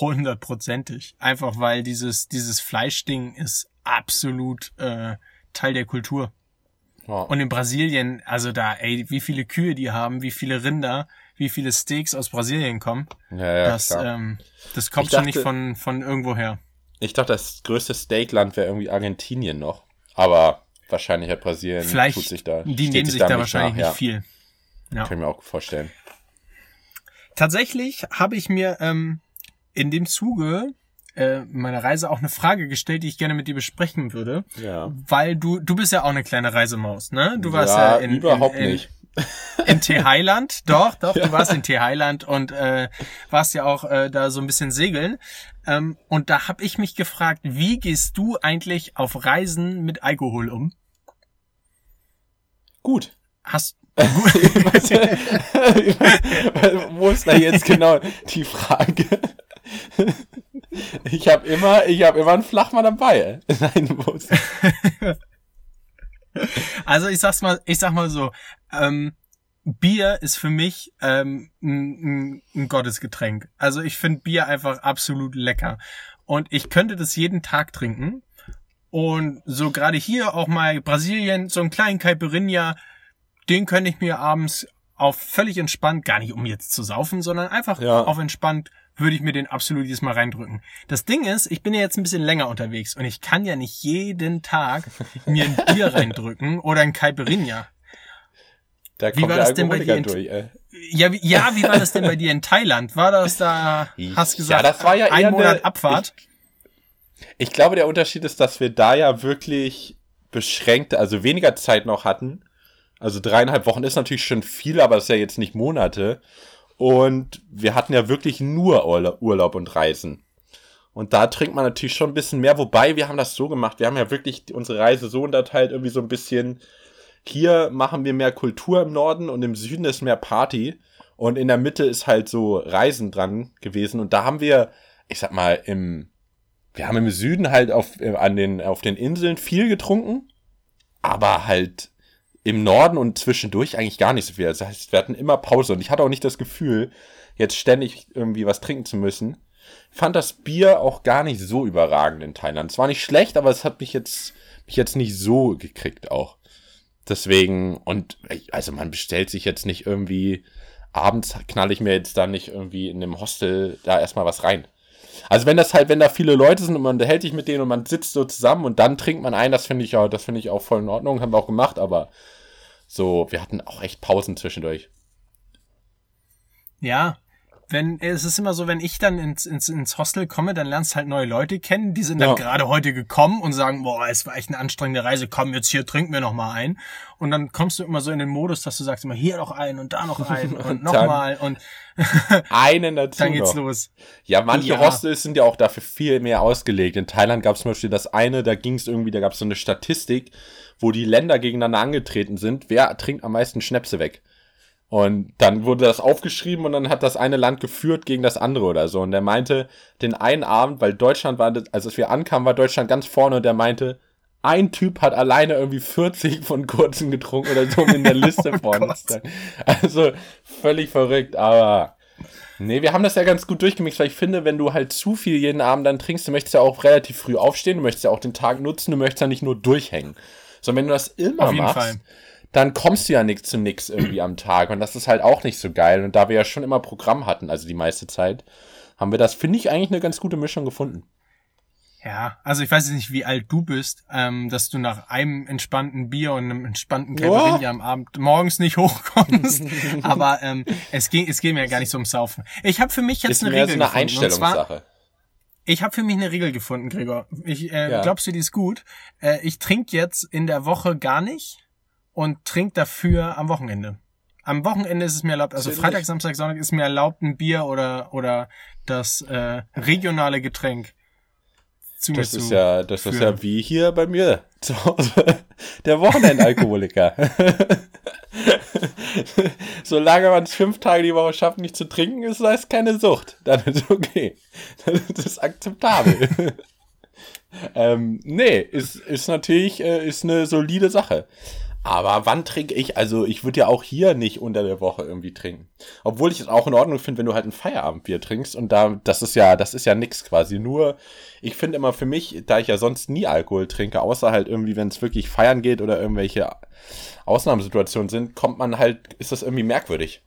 Hundertprozentig. Einfach weil dieses, dieses Fleischding ist absolut äh, Teil der Kultur. Ja. Und in Brasilien, also da, ey, wie viele Kühe die haben, wie viele Rinder, wie viele Steaks aus Brasilien kommen, ja, ja, das, klar. ähm, das kommt Ich schon dachte- nicht von, von irgendwo her. Ich dachte, das größte Steakland wäre irgendwie Argentinien noch. Aber wahrscheinlich hat Brasilien Vielleicht, tut sich da. die steht nehmen sich da nicht wahrscheinlich nach, nicht viel. Ja. Kann ich mir auch vorstellen. Tatsächlich habe ich mir ähm, in dem Zuge äh, meiner Reise auch eine Frage gestellt, die ich gerne mit dir besprechen würde. Ja. Weil du, du bist ja auch eine kleine Reisemaus, ne? Du warst ja, in, überhaupt in, in, nicht. in Thailand. Doch, doch, du warst in Thailand und äh, warst ja auch äh, da so ein bisschen segeln. Ähm, und da habe ich mich gefragt, wie gehst du eigentlich auf Reisen mit Alkohol um? Gut. Hast Wo ist da jetzt genau die Frage? Ich habe immer, ich habe immer einen Flachmann dabei. Ist Also ich sag's mal, ich sag mal so, ähm, Bier ist für mich ähm, ein, ein, ein Gottesgetränk. Also ich finde Bier einfach absolut lecker. Und ich könnte das jeden Tag trinken. Und so gerade hier auch mal Brasilien, so einen kleinen Caipirinha, den könnte ich mir abends auf völlig entspannt, gar nicht um jetzt zu saufen, sondern einfach Ja. auf entspannt, würde ich mir den absolut jedes Mal reindrücken. Das Ding ist, ich bin ja jetzt ein bisschen länger unterwegs und ich kann ja nicht jeden Tag mir ein Bier reindrücken oder ein Caipirinha. Da Wie war das denn bei dir in- durch, ey. Ja, wie, ja, wie war das denn bei dir in Thailand? War das da, hast gesagt, Ja, das war ja ein eher Monat eine- Abfahrt? Ich glaube, der Unterschied ist, dass wir da ja wirklich beschränkte, also weniger Zeit noch hatten. Also dreieinhalb Wochen ist natürlich schon viel, aber das ist ja jetzt nicht Monate. Und wir hatten ja wirklich nur Urla- Urlaub und Reisen. Und da trinkt man natürlich schon ein bisschen mehr, wobei wir haben das so gemacht, wir haben ja wirklich unsere Reise so unterteilt, irgendwie so ein bisschen, hier machen wir mehr Kultur im Norden und im Süden ist mehr Party. Und in der Mitte ist halt so Reisen dran gewesen. Und da haben wir, ich sag mal, im, wir haben im Süden halt auf, äh, an den, auf den Inseln viel getrunken, aber halt im Norden und zwischendurch eigentlich gar nicht so viel. Das heißt, wir hatten immer Pause und ich hatte auch nicht das Gefühl, jetzt ständig irgendwie was trinken zu müssen. Fand das Bier auch gar nicht so überragend in Thailand. Es war nicht schlecht, aber es hat mich jetzt, mich jetzt nicht so gekriegt auch. Deswegen, und also man bestellt sich jetzt nicht irgendwie, abends knall ich mir jetzt da nicht irgendwie in einem Hostel da erstmal was rein. Also wenn das halt, wenn da viele Leute sind und man unterhält sich mit denen und man sitzt so zusammen und dann trinkt man ein, das finde ich ja, das finde ich auch voll in Ordnung, haben wir auch gemacht, aber so, wir hatten auch echt Pausen zwischendurch. Ja. Wenn, es ist immer so, wenn ich dann ins, ins, ins Hostel komme, dann lernst halt neue Leute kennen, die sind dann Ja. gerade heute gekommen und sagen, boah, es war echt eine anstrengende Reise, komm, jetzt hier trinken wir noch mal ein. Und dann kommst du immer so in den Modus, dass du sagst immer hier noch einen und da noch einen und Und nochmal und Einen dazu dann geht's noch. los. Ja, manche Ja. Hostels sind ja auch dafür viel mehr ausgelegt. In Thailand gab es zum Beispiel das eine, da ging es irgendwie, da gab es so eine Statistik, wo die Länder gegeneinander angetreten sind. Wer trinkt am meisten Schnäpse weg? Und dann wurde das aufgeschrieben und dann hat das eine Land geführt gegen das andere oder so. Und der meinte, den einen Abend, weil Deutschland war, also als wir ankamen, war Deutschland ganz vorne und der meinte, ein Typ hat alleine irgendwie 40 von kurzen getrunken oder so um in der Liste Oh vorne. Zu sein. Also völlig verrückt, aber Nee, wir haben das ja ganz gut durchgemixt, weil ich finde, wenn du halt zu viel jeden Abend dann trinkst, du möchtest ja auch relativ früh aufstehen, du möchtest ja auch den Tag nutzen, du möchtest ja nicht nur durchhängen. Sondern wenn du das immer Auf jeden machst, Fall. Dann kommst du ja nix zu nix irgendwie am Tag und das ist halt auch nicht so geil. Und da wir ja schon immer Programm hatten, also die meiste Zeit, haben wir das, finde ich, eigentlich eine ganz gute Mischung gefunden. Ja, also ich weiß jetzt nicht, wie alt du bist, ähm, dass du nach einem entspannten Bier und einem entspannten Ja. Caipirinha am Abend morgens nicht hochkommst. Aber ähm, es ging, es geht mir ja gar nicht so ums Saufen. Ich habe für mich jetzt Ist eine mehr Regel so eine gefunden. Einstellungssache. ich habe für mich eine Regel gefunden, Gregor. Ich äh, Ja. glaubst du, die ist gut? Äh, ich trinke jetzt in der Woche gar nicht und trink dafür am Wochenende. Am Wochenende ist es mir erlaubt, also Freitag. Samstag, Sonntag ist mir erlaubt, ein Bier oder, oder das äh, regionale Getränk zu Das mir ist zu. ja, das ist führen. ja wie hier bei mir zu Hause. Der Wochenendalkoholiker. Solange man es fünf Tage die Woche schafft, nicht zu trinken, ist das keine Sucht. Dann ist okay. Das ist akzeptabel. ähm, nee, ist, ist natürlich, äh, ist eine solide Sache. Aber wann trinke ich? Also ich würde ja auch hier nicht unter der Woche irgendwie trinken. Obwohl ich es auch in Ordnung finde, wenn du halt ein Feierabendbier trinkst und da, das ist ja, das ist ja nix quasi. Nur, ich finde immer für mich, da ich ja sonst nie Alkohol trinke, außer halt irgendwie, wenn es wirklich feiern geht oder irgendwelche Ausnahmesituationen sind, kommt man halt, ist das irgendwie merkwürdig.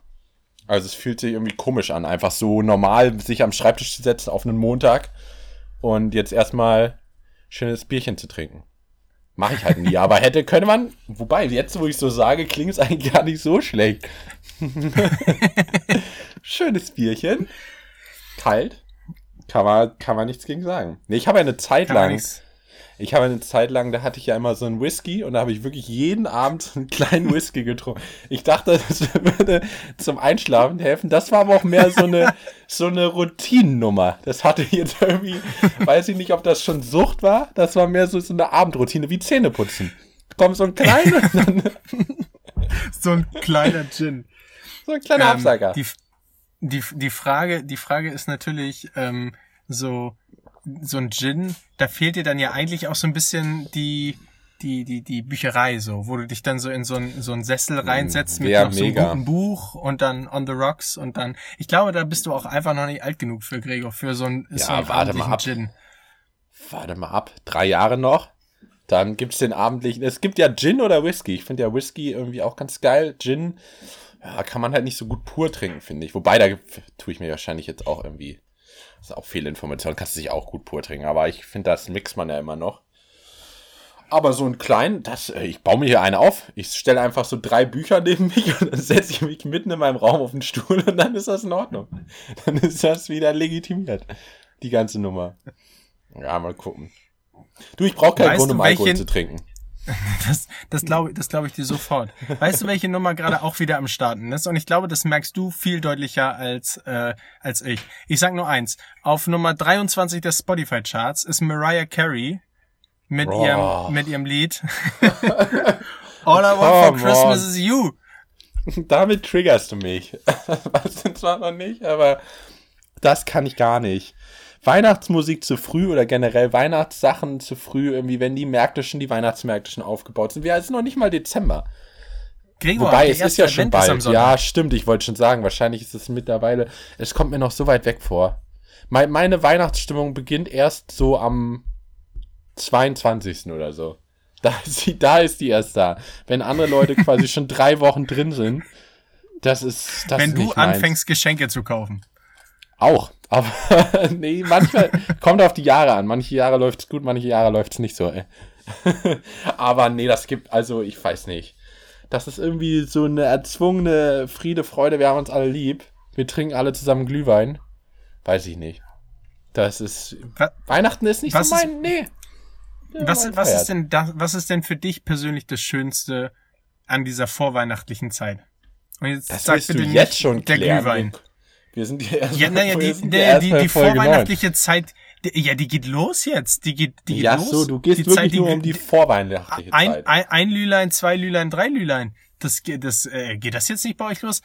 Also es fühlt sich irgendwie komisch an, einfach so normal sich am Schreibtisch zu setzen auf einen Montag und jetzt erstmal schönes Bierchen zu trinken. Mache ich halt nie, aber hätte, könnte man, wobei, jetzt wo ich so sage, klingt es eigentlich gar nicht so schlecht. Schönes Bierchen. Kalt. Kann man, kann man nichts gegen sagen. Nee, ich habe eine Zeit lang, nichts- ich habe eine Zeit lang, da hatte ich ja immer so einen Whisky und da habe ich wirklich jeden Abend einen kleinen Whisky getrunken. Ich dachte, das würde zum Einschlafen helfen. Das war aber auch mehr so eine, so eine Routinennummer. Das hatte ich jetzt irgendwie, weiß ich nicht, ob das schon Sucht war. Das war mehr so, so eine Abendroutine, wie Zähneputzen. Kommt so ein kleiner, So ein kleiner Gin. so ein kleiner Ähm, Absager. Die, die, die Frage, die Frage ist natürlich, ähm, so, so ein Gin, da fehlt dir dann ja eigentlich auch so ein bisschen die, die, die, die Bücherei, so, wo du dich dann so in so ein, so einen Sessel reinsetzt mit noch so einem guten Buch und dann on the rocks und dann, ich glaube, da bist du auch einfach noch nicht alt genug für Gregor, für so einen, so einen warte mal ab. Gin. Warte mal ab. Drei Jahre noch. Dann gibt's den abendlichen. Es gibt ja Gin oder Whisky. Ich finde ja Whisky irgendwie auch ganz geil. Gin, ja, kann man halt nicht so gut pur trinken, finde ich. Wobei, da tue ich mir wahrscheinlich jetzt auch irgendwie. Das ist auch viel Information. Kannst du sich auch gut pur trinken. Aber ich finde, das mixt man ja immer noch. Aber so ein kleinen, das, äh, ich baue mir hier einen auf. Ich stelle einfach so drei Bücher neben mich und dann setze ich mich mitten in meinem Raum auf den Stuhl und dann ist das in Ordnung. Dann ist das wieder legitimiert. Die ganze Nummer. Ja, mal gucken. Du, ich brauche keinen Weißt Grund, um Alkohol zu trinken. Das, das glaube das glaub ich dir sofort. Weißt du, welche Nummer gerade auch wieder am Starten ist? Und ich glaube, das merkst du viel deutlicher als, äh, als ich. Ich sag nur eins. Auf Nummer 23 der Spotify-Charts ist Mariah Carey mit, ihrem, mit ihrem Lied All I Want for Christmas is You. Damit triggerst du mich. Was denn zwar noch nicht, aber das kann ich gar nicht. Weihnachtsmusik zu früh oder generell Weihnachtssachen zu früh, irgendwie, wenn die Märkte schon, die Weihnachtsmärkte schon aufgebaut sind. Wir sind noch nicht mal Dezember. Gregor, Wobei, es ist ja schon ist am bald. Ja, stimmt, ich wollte schon sagen, wahrscheinlich ist es mittlerweile, es kommt mir noch so weit weg vor. Mei- Meine Weihnachtsstimmung beginnt erst so am 22. oder so. Da ist die, da ist die erst da. Wenn andere Leute quasi schon drei Wochen drin sind, das ist, das Wenn ist du nicht meins. anfängst, Geschenke zu kaufen. Auch. Aber nee, manchmal kommt auf die Jahre an. Manche Jahre läuft's gut, manche Jahre läuft's nicht so. Ey. Aber nee, das gibt, also ich weiß nicht. Das ist irgendwie so eine erzwungene Friede, Freude, wir haben uns alle lieb. Wir trinken alle zusammen Glühwein. Weiß ich nicht. Das ist. Wa- Weihnachten ist nicht Was so ist- mein. nee. Ja, Was, mein was ist denn da, was ist denn für dich persönlich das Schönste an dieser vorweihnachtlichen Zeit? Und jetzt Das sag willst du bitte jetzt nicht schon der klären. Glühwein. Wir sind hier erst Ja, naja, die, die, die, die vorweihnachtliche Zeit, die, ja, die geht los jetzt. Die geht, die geht Ja, los. so, du gehst die wirklich Zeit, nur um die vorweihnachtliche ein, Zeit. ein, ein Lülein, zwei Lülein, drei Lülein. Das, geht- das, äh, geht das jetzt nicht bei euch los?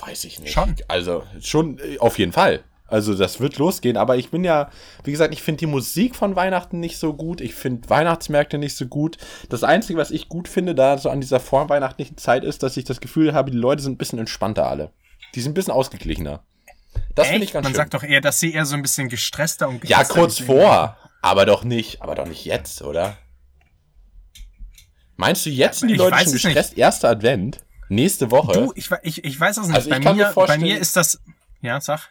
Weiß ich nicht. Schon. Also schon äh, auf jeden Fall. Also das wird losgehen, aber ich bin ja, wie gesagt, ich finde die Musik von Weihnachten nicht so gut. Ich finde Weihnachtsmärkte nicht so gut. Das Einzige, was ich gut finde, da so an dieser vorweihnachtlichen Zeit ist, dass ich das Gefühl habe, die Leute sind ein bisschen entspannter alle. Die sind ein bisschen ausgeglichener. Das finde ich ganz Man schön. sagt doch eher, dass sie eher so ein bisschen gestresster und ja, gestresster kurz sind. vor, aber doch nicht, aber doch nicht jetzt, oder? Meinst du, jetzt sind die Ich Leute schon es nicht. gestresst? Erster Advent? Nächste Woche? Du, ich, ich, ich weiß es nicht. Also ich bei, kann mir mir, bei mir ist das, ja, sag.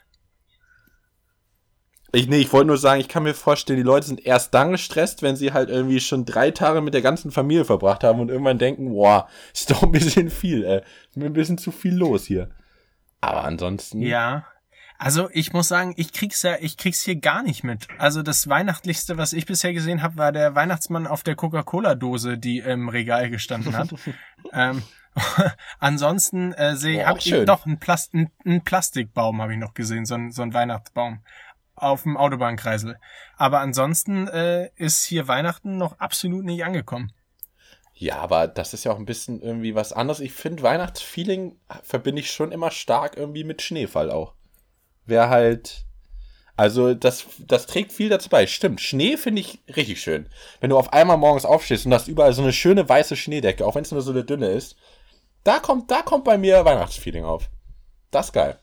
Ich, nee, ich wollte nur sagen, ich kann mir vorstellen, die Leute sind erst dann gestresst, wenn sie halt irgendwie schon drei Tage mit der ganzen Familie verbracht haben und irgendwann denken, boah, ist doch ein bisschen viel, ey. Ist mir ein bisschen zu viel los hier. Aber ansonsten. Ja. Also ich muss sagen, ich krieg's ja, ich krieg's hier gar nicht mit. Also das Weihnachtlichste, was ich bisher gesehen habe, war der Weihnachtsmann auf der Coca-Cola-Dose, die im Regal gestanden hat. ähm, Ansonsten äh, sehe habe ich doch einen, Plast einen, einen Plastikbaum habe ich noch gesehen, so ein, so ein Weihnachtsbaum auf dem Autobahnkreisel. Aber ansonsten äh, ist hier Weihnachten noch absolut nicht angekommen. Ja, aber das ist ja auch ein bisschen irgendwie was anderes. Ich finde, Weihnachtsfeeling verbinde ich schon immer stark irgendwie mit Schneefall auch. Wäre halt. Also, das, das trägt viel dazu bei. Stimmt, Schnee finde ich richtig schön. Wenn du auf einmal morgens aufstehst und hast überall so eine schöne weiße Schneedecke, auch wenn es nur so eine dünne ist, da kommt, da kommt bei mir Weihnachtsfeeling auf. Das ist geil.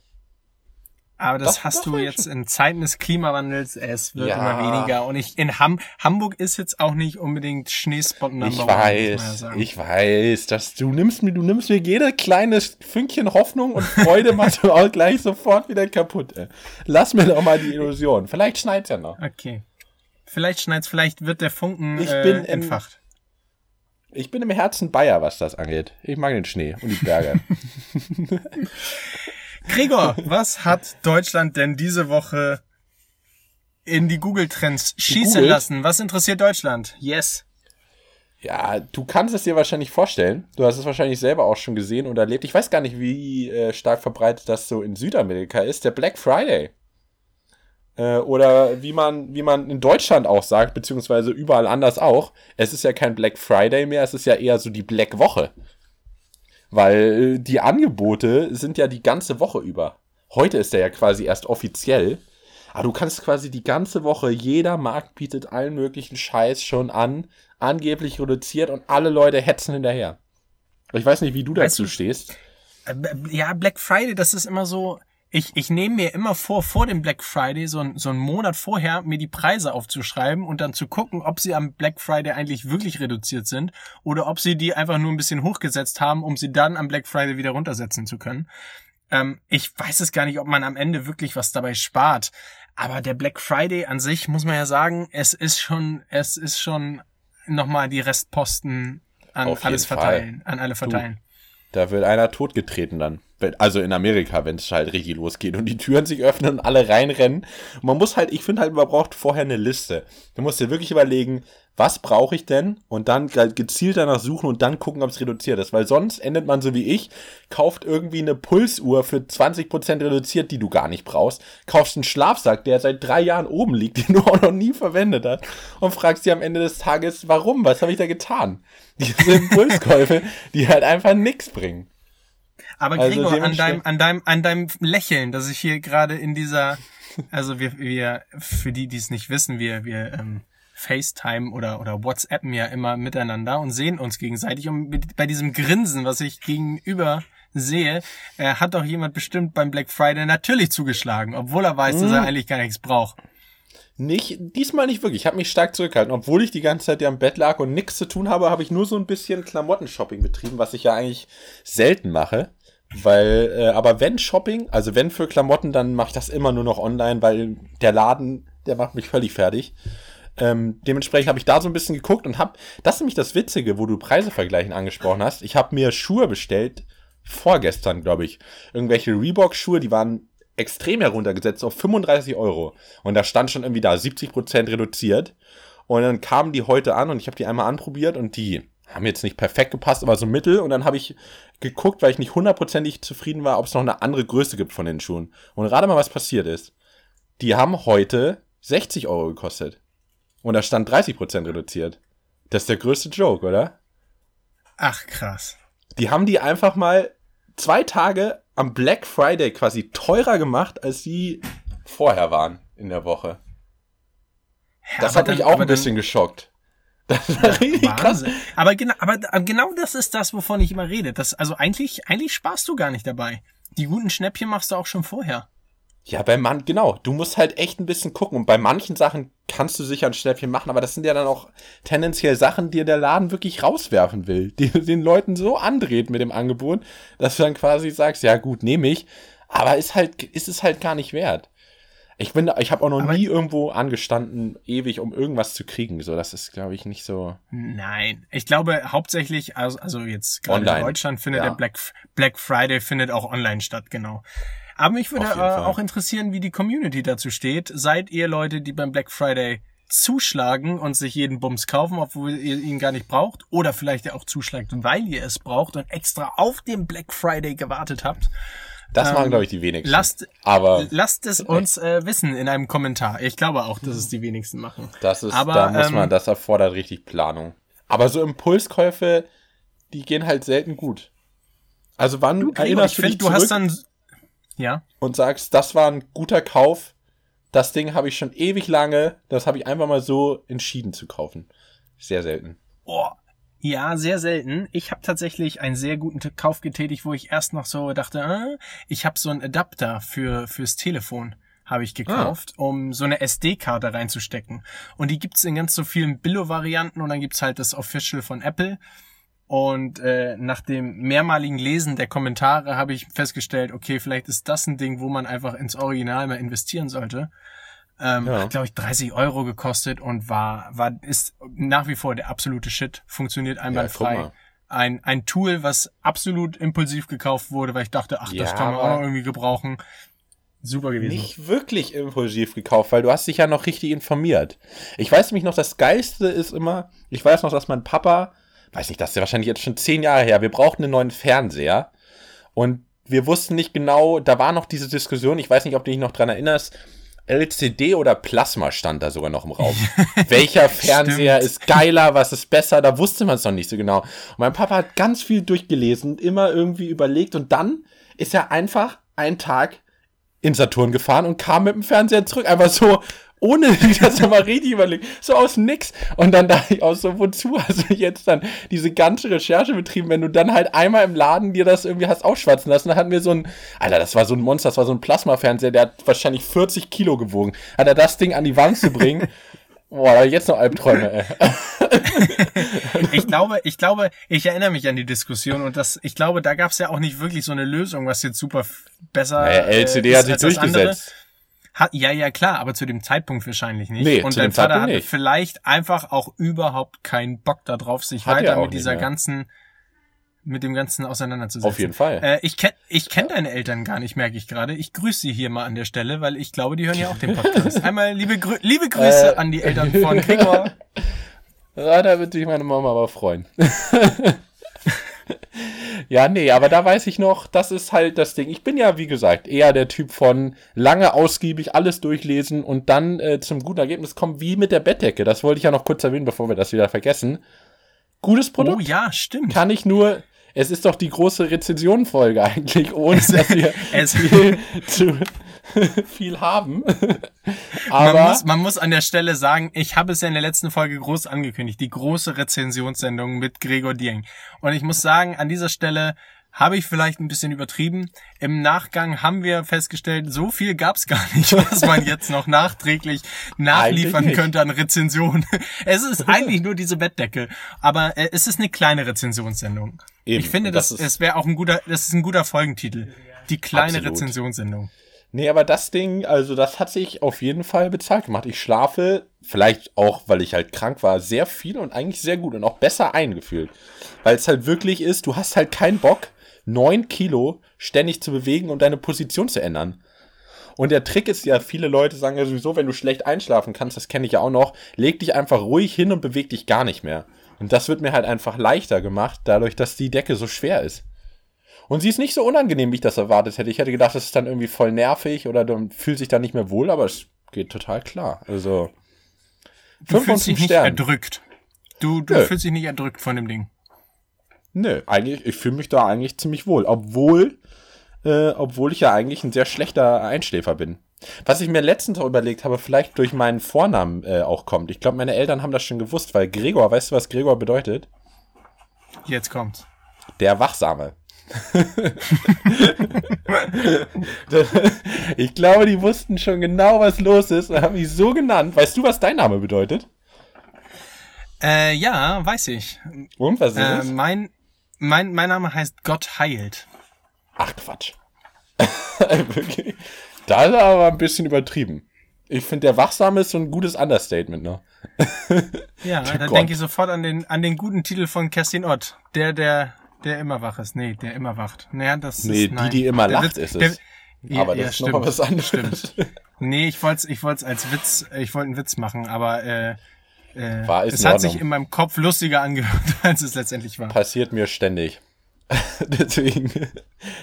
Aber das Doch, hast doch, du jetzt in Zeiten des Klimawandels, es wird Ja. immer weniger. Und ich in Ham Hamburg ist jetzt auch nicht unbedingt Schneespot Number Ich weiß, sagen. ich weiß, dass du nimmst mir, du nimmst mir jede kleine Fünkchen Hoffnung und Freude machst du auch gleich sofort wieder kaputt. Ey. Lass mir doch mal die Illusion. Vielleicht schneit's ja noch. Okay. Vielleicht schneit's, vielleicht wird der Funken Ich äh, bin im- entfacht. Ich bin im Herzen Bayer, was das angeht. Ich mag den Schnee und die Berge. Gregor, was hat Deutschland denn diese Woche in die Google-Trends schießen Gegoogelt? lassen? Was interessiert Deutschland? Yes. ja, du kannst es dir wahrscheinlich vorstellen. Du hast es wahrscheinlich selber auch schon gesehen und erlebt. Ich weiß gar nicht, wie äh, stark verbreitet das so in Südamerika ist. Der Black Friday. Äh, oder wie man, wie man in Deutschland auch sagt, beziehungsweise überall anders auch. Es ist ja kein Black Friday mehr, es ist ja eher so die Black Woche. Weil äh, die Angebote sind ja die ganze Woche über. Heute ist der ja quasi erst offiziell. Aber du kannst quasi die ganze Woche, jeder Markt bietet allen möglichen Scheiß schon an, angeblich reduziert und alle Leute hetzen hinterher. Ich weiß nicht, wie du Weißt dazu du- stehst. Äh, Ja, Black Friday, das ist immer so. Ich, ich nehme mir immer vor, vor dem Black Friday, so, ein, so einen Monat vorher, mir die Preise aufzuschreiben und dann zu gucken, ob sie am Black Friday eigentlich wirklich reduziert sind oder ob sie die einfach nur ein bisschen hochgesetzt haben, um sie dann am Black Friday wieder runtersetzen zu können. Ähm, ich weiß es gar nicht, ob man am Ende wirklich was dabei spart. Aber der Black Friday an sich, muss man ja sagen, es ist schon, es ist schon nochmal die Restposten an Auf alles verteilen, an alle verteilen. Da wird einer totgetreten dann. Also in Amerika, wenn es halt richtig losgeht und die Türen sich öffnen und alle reinrennen. Und man muss halt, ich finde halt, man braucht vorher eine Liste. Du musst dir wirklich überlegen, was brauche ich denn? Und dann gezielt danach suchen und dann gucken, ob es reduziert ist. Weil sonst endet man so wie ich, kauft irgendwie eine Pulsuhr für 20% reduziert, die du gar nicht brauchst. Kaufst einen Schlafsack, der seit drei Jahren oben liegt, den du auch noch nie verwendet hast. Und fragst dir am Ende des Tages, warum? Was habe ich da getan? Diese Impulskäufe, die halt einfach nichts bringen. Aber Also Gregor, an dementsprechend- deinem, an deinem, an deinem Lächeln, das ich hier gerade in dieser, also wir, wir, für die, die es nicht wissen, wir, wir ähm, FaceTime oder, oder WhatsAppen ja immer miteinander und sehen uns gegenseitig. Und bei diesem Grinsen, was ich gegenüber sehe, äh, hat doch jemand bestimmt beim Black Friday natürlich zugeschlagen, obwohl er weiß, Mhm. dass er eigentlich gar nichts braucht. Nicht, diesmal nicht wirklich. Ich habe mich stark zurückgehalten. Obwohl ich die ganze Zeit ja im Bett lag und nichts zu tun habe, habe ich nur so ein bisschen Klamotten-Shopping betrieben, was ich ja eigentlich selten mache. Weil, äh, aber wenn Shopping, also wenn für Klamotten, dann mache ich das immer nur noch online, weil der Laden, der macht mich völlig fertig. Ähm, dementsprechend habe ich da so ein bisschen geguckt und habe, das ist nämlich das Witzige, wo du Preisevergleichen angesprochen hast. Ich habe mir Schuhe bestellt, vorgestern, glaube ich. Irgendwelche Reebok-Schuhe, die waren extrem heruntergesetzt auf 35 Euro. Und da stand schon irgendwie da 70% reduziert. Und dann kamen die heute an und ich habe die einmal anprobiert und die haben jetzt nicht perfekt gepasst, aber so mittel. Und dann habe ich geguckt, weil ich nicht hundertprozentig zufrieden war, ob es noch eine andere Größe gibt von den Schuhen. Und rate mal, was passiert ist. Die haben heute 60 Euro gekostet. Und da stand 30% reduziert. Das ist der größte Joke, oder? Ach, krass. Die haben die einfach mal zwei Tage am Black Friday quasi teurer gemacht, als die vorher waren in der Woche. Ja, Das hat mich dann- auch aber ein dann- bisschen geschockt. Das war richtig krass. Aber genau, aber genau das ist das, wovon ich immer rede. Das, also eigentlich, eigentlich sparst du gar nicht dabei. Die guten Schnäppchen machst du auch schon vorher. Ja, bei man, genau. Du musst halt echt ein bisschen gucken. Und bei manchen Sachen kannst du sicher ein Schnäppchen machen, aber das sind ja dann auch tendenziell Sachen, die der Laden wirklich rauswerfen will. Die den Leuten so andreht mit dem Angebot, dass du dann quasi sagst, ja gut, nehme ich. Aber ist halt, ist es halt gar nicht wert. Ich bin, ich habe auch noch Aber- nie irgendwo angestanden, ewig, um irgendwas zu kriegen. So, das ist, glaube ich, nicht so. Nein, ich glaube hauptsächlich, also, also jetzt gerade in. Deutschland findet Ja. der Black, Black Friday findet auch online statt, genau. Aber mich würde äh, auch interessieren, wie die Community dazu steht. Seid ihr Leute, die beim Black Friday zuschlagen und sich jeden Bums kaufen, obwohl ihr ihn gar nicht braucht. Oder vielleicht auch zuschlagt, weil ihr es braucht und extra auf den Black Friday gewartet habt. Das Ähm, machen, glaube ich, die wenigsten. Lasst, Aber lasst es uns äh, wissen in einem Kommentar. Ich glaube auch, dass es die wenigsten machen. das ist, aber, da muss ähm, man, das erfordert richtig Planung. Aber so Impulskäufe, die gehen halt selten gut. Also wann Gregor, erinnerst ich du dich du hast zurück dann. Ja. und sagst, das war ein guter Kauf, das Ding habe ich schon ewig lange, das habe ich einfach mal so entschieden zu kaufen. Sehr selten. Oh, ja, sehr selten. Ich habe tatsächlich einen sehr guten Kauf getätigt, wo ich erst noch so dachte, äh, ich habe so einen Adapter für fürs Telefon habe ich gekauft, um so eine SD-Karte reinzustecken. Und die gibt's in ganz so vielen Billo-Varianten und dann gibt's halt das Official von Apple. Und äh, nach dem mehrmaligen Lesen der Kommentare habe ich festgestellt, okay, vielleicht ist das ein Ding, wo man einfach ins Original mal investieren sollte. Ähm, Ja. Hat, glaube ich, 30 Euro gekostet und war, war, ist nach wie vor der absolute Shit. Funktioniert einwandfrei. mal. ein, ein Tool, was absolut impulsiv gekauft wurde, weil ich dachte, ach, das Ja, kann man auch irgendwie gebrauchen. Super gewesen. Nicht wirklich impulsiv gekauft, weil du hast dich ja noch richtig informiert. Ich weiß nämlich noch, das Geilste ist immer, ich weiß noch, dass mein Papa, weiß nicht, das ist ja wahrscheinlich jetzt schon zehn Jahre her, wir brauchten einen neuen Fernseher und wir wussten nicht genau, da war noch diese Diskussion, ich weiß nicht, ob du dich noch dran erinnerst, LCD oder Plasma stand da sogar noch im Raum. Welcher Fernseher ist geiler, was ist besser, da wusste man es noch nicht so genau. Und mein Papa hat ganz viel durchgelesen, immer irgendwie überlegt und dann ist er einfach einen Tag in Saturn gefahren und kam mit dem Fernseher zurück. Einfach so, ohne das nochmal richtig überlegt. So aus nix. Und dann dachte ich auch so, wozu hast du jetzt dann diese ganze Recherche betrieben, wenn du dann halt einmal im Laden dir das irgendwie hast ausschwatzen lassen. Da hatten wir so ein, Alter, das war so ein Monster, das war so ein Plasmafernseher, der hat wahrscheinlich 40 Kilo gewogen. Hat er das Ding an die Wand zu bringen? Boah, jetzt noch Albträume, ey. Ich glaube, ich glaube, ich erinnere mich an die Diskussion und das, ich glaube, da gab es ja auch nicht wirklich so eine Lösung, was jetzt super besser Naja, äh, LCD ist hat sich durchgesetzt. Hat, ja, ja, klar, aber zu dem Zeitpunkt wahrscheinlich nicht. Nee, und zu dein dem Vater Zeitpunkt hatte nicht. vielleicht einfach auch überhaupt keinen Bock darauf, sich Hat er weiter auch mit nicht dieser mehr. ganzen, mit dem Ganzen auseinanderzusetzen. Auf jeden Fall. Äh, ich kenne ich kenn deine Eltern gar nicht, merke ich gerade. Ich grüße sie hier mal an der Stelle, weil ich glaube, die hören ja auch den Podcast. Einmal liebe, Grü liebe Grüße Äh. an die Eltern von Gregor. Ja, da wird sich meine Mama aber freuen. ja, nee, aber da weiß ich noch, das ist halt das Ding. Ich bin ja, wie gesagt, eher der Typ von lange ausgiebig alles durchlesen und dann äh, zum guten Ergebnis kommen, wie mit der Bettdecke. Das wollte ich ja noch kurz erwähnen, bevor wir das wieder vergessen. Gutes Oh Produkt ja, stimmt. kann ich nur. Es ist doch die große Rezensionenfolge eigentlich, ohne dass wir Es- viel, zu, viel haben. Man Aber muss, man muss an der Stelle sagen, ich habe es ja in der letzten Folge groß angekündigt, die große Rezensionssendung mit Gregor Dieng. Und ich muss sagen, an dieser Stelle habe ich vielleicht ein bisschen übertrieben. Im Nachgang haben wir festgestellt, so viel gab es gar nicht, was man jetzt noch nachträglich nachliefern könnte an Rezensionen. Es ist eigentlich nur diese Bettdecke, aber äh, es ist eine kleine Rezensionssendung. Eben, ich finde, das, das ist- es wäre auch ein guter, das ist ein guter Folgentitel. Die kleine Absolut. Rezensionssendung. Nee, aber das Ding, also das hat sich auf jeden Fall bezahlt gemacht. Ich schlafe, vielleicht auch, weil ich halt krank war, sehr viel und eigentlich sehr gut und auch besser eingefühlt. Weil es halt wirklich ist, du hast halt keinen Bock, neun Kilo ständig zu bewegen und deine Position zu ändern. Und der Trick ist ja, viele Leute sagen ja sowieso, wenn du schlecht einschlafen kannst, das kenne ich ja auch noch, leg dich einfach ruhig hin und beweg dich gar nicht mehr. Und das wird mir halt einfach leichter gemacht, dadurch, dass die Decke so schwer ist. Und sie ist nicht so unangenehm, wie ich das erwartet hätte. Ich hätte gedacht, das ist dann irgendwie voll nervig oder du fühlst dich dann nicht mehr wohl, aber es geht total klar. Also. Du fühlst dich nicht erdrückt. Du, du Nö. fühlst dich nicht erdrückt von dem Ding. Nö, eigentlich, ich fühle mich da eigentlich ziemlich wohl. Obwohl, äh, obwohl ich ja eigentlich ein sehr schlechter Einschläfer bin. Was ich mir letztens auch überlegt habe, vielleicht durch meinen Vornamen äh, auch kommt. Ich glaube, meine Eltern haben das schon gewusst, weil Gregor, weißt du, was Gregor bedeutet? Jetzt kommt's. Der Wachsame. ich glaube, die wussten schon genau, was los ist und haben mich so genannt. Weißt du, was dein Name bedeutet? Äh, ja, weiß ich. Und was ist Äh, es? mein, mein, mein Name heißt Gott heilt. Ach, Quatsch. Wirklich? Da ist er aber ein bisschen übertrieben. Ich finde, der Wachsame ist so ein gutes Understatement, ne? Ja, da denke ich sofort an den, an den guten Titel von Kerstin Ott. Der, der, der immer wach ist. Nee, der immer wacht. Naja, das Nee, ist, die, nein. die immer Der lacht, Witz- ist der- es. Ja, aber das ja, ist nochmal stimmt. was anderes. Nee, ich wollte es ich wollt's als Witz, ich wollte einen Witz machen, aber äh, äh, War, es hat sich in meinem Kopf lustiger angehört, als es letztendlich war. Passiert mir ständig. Deswegen,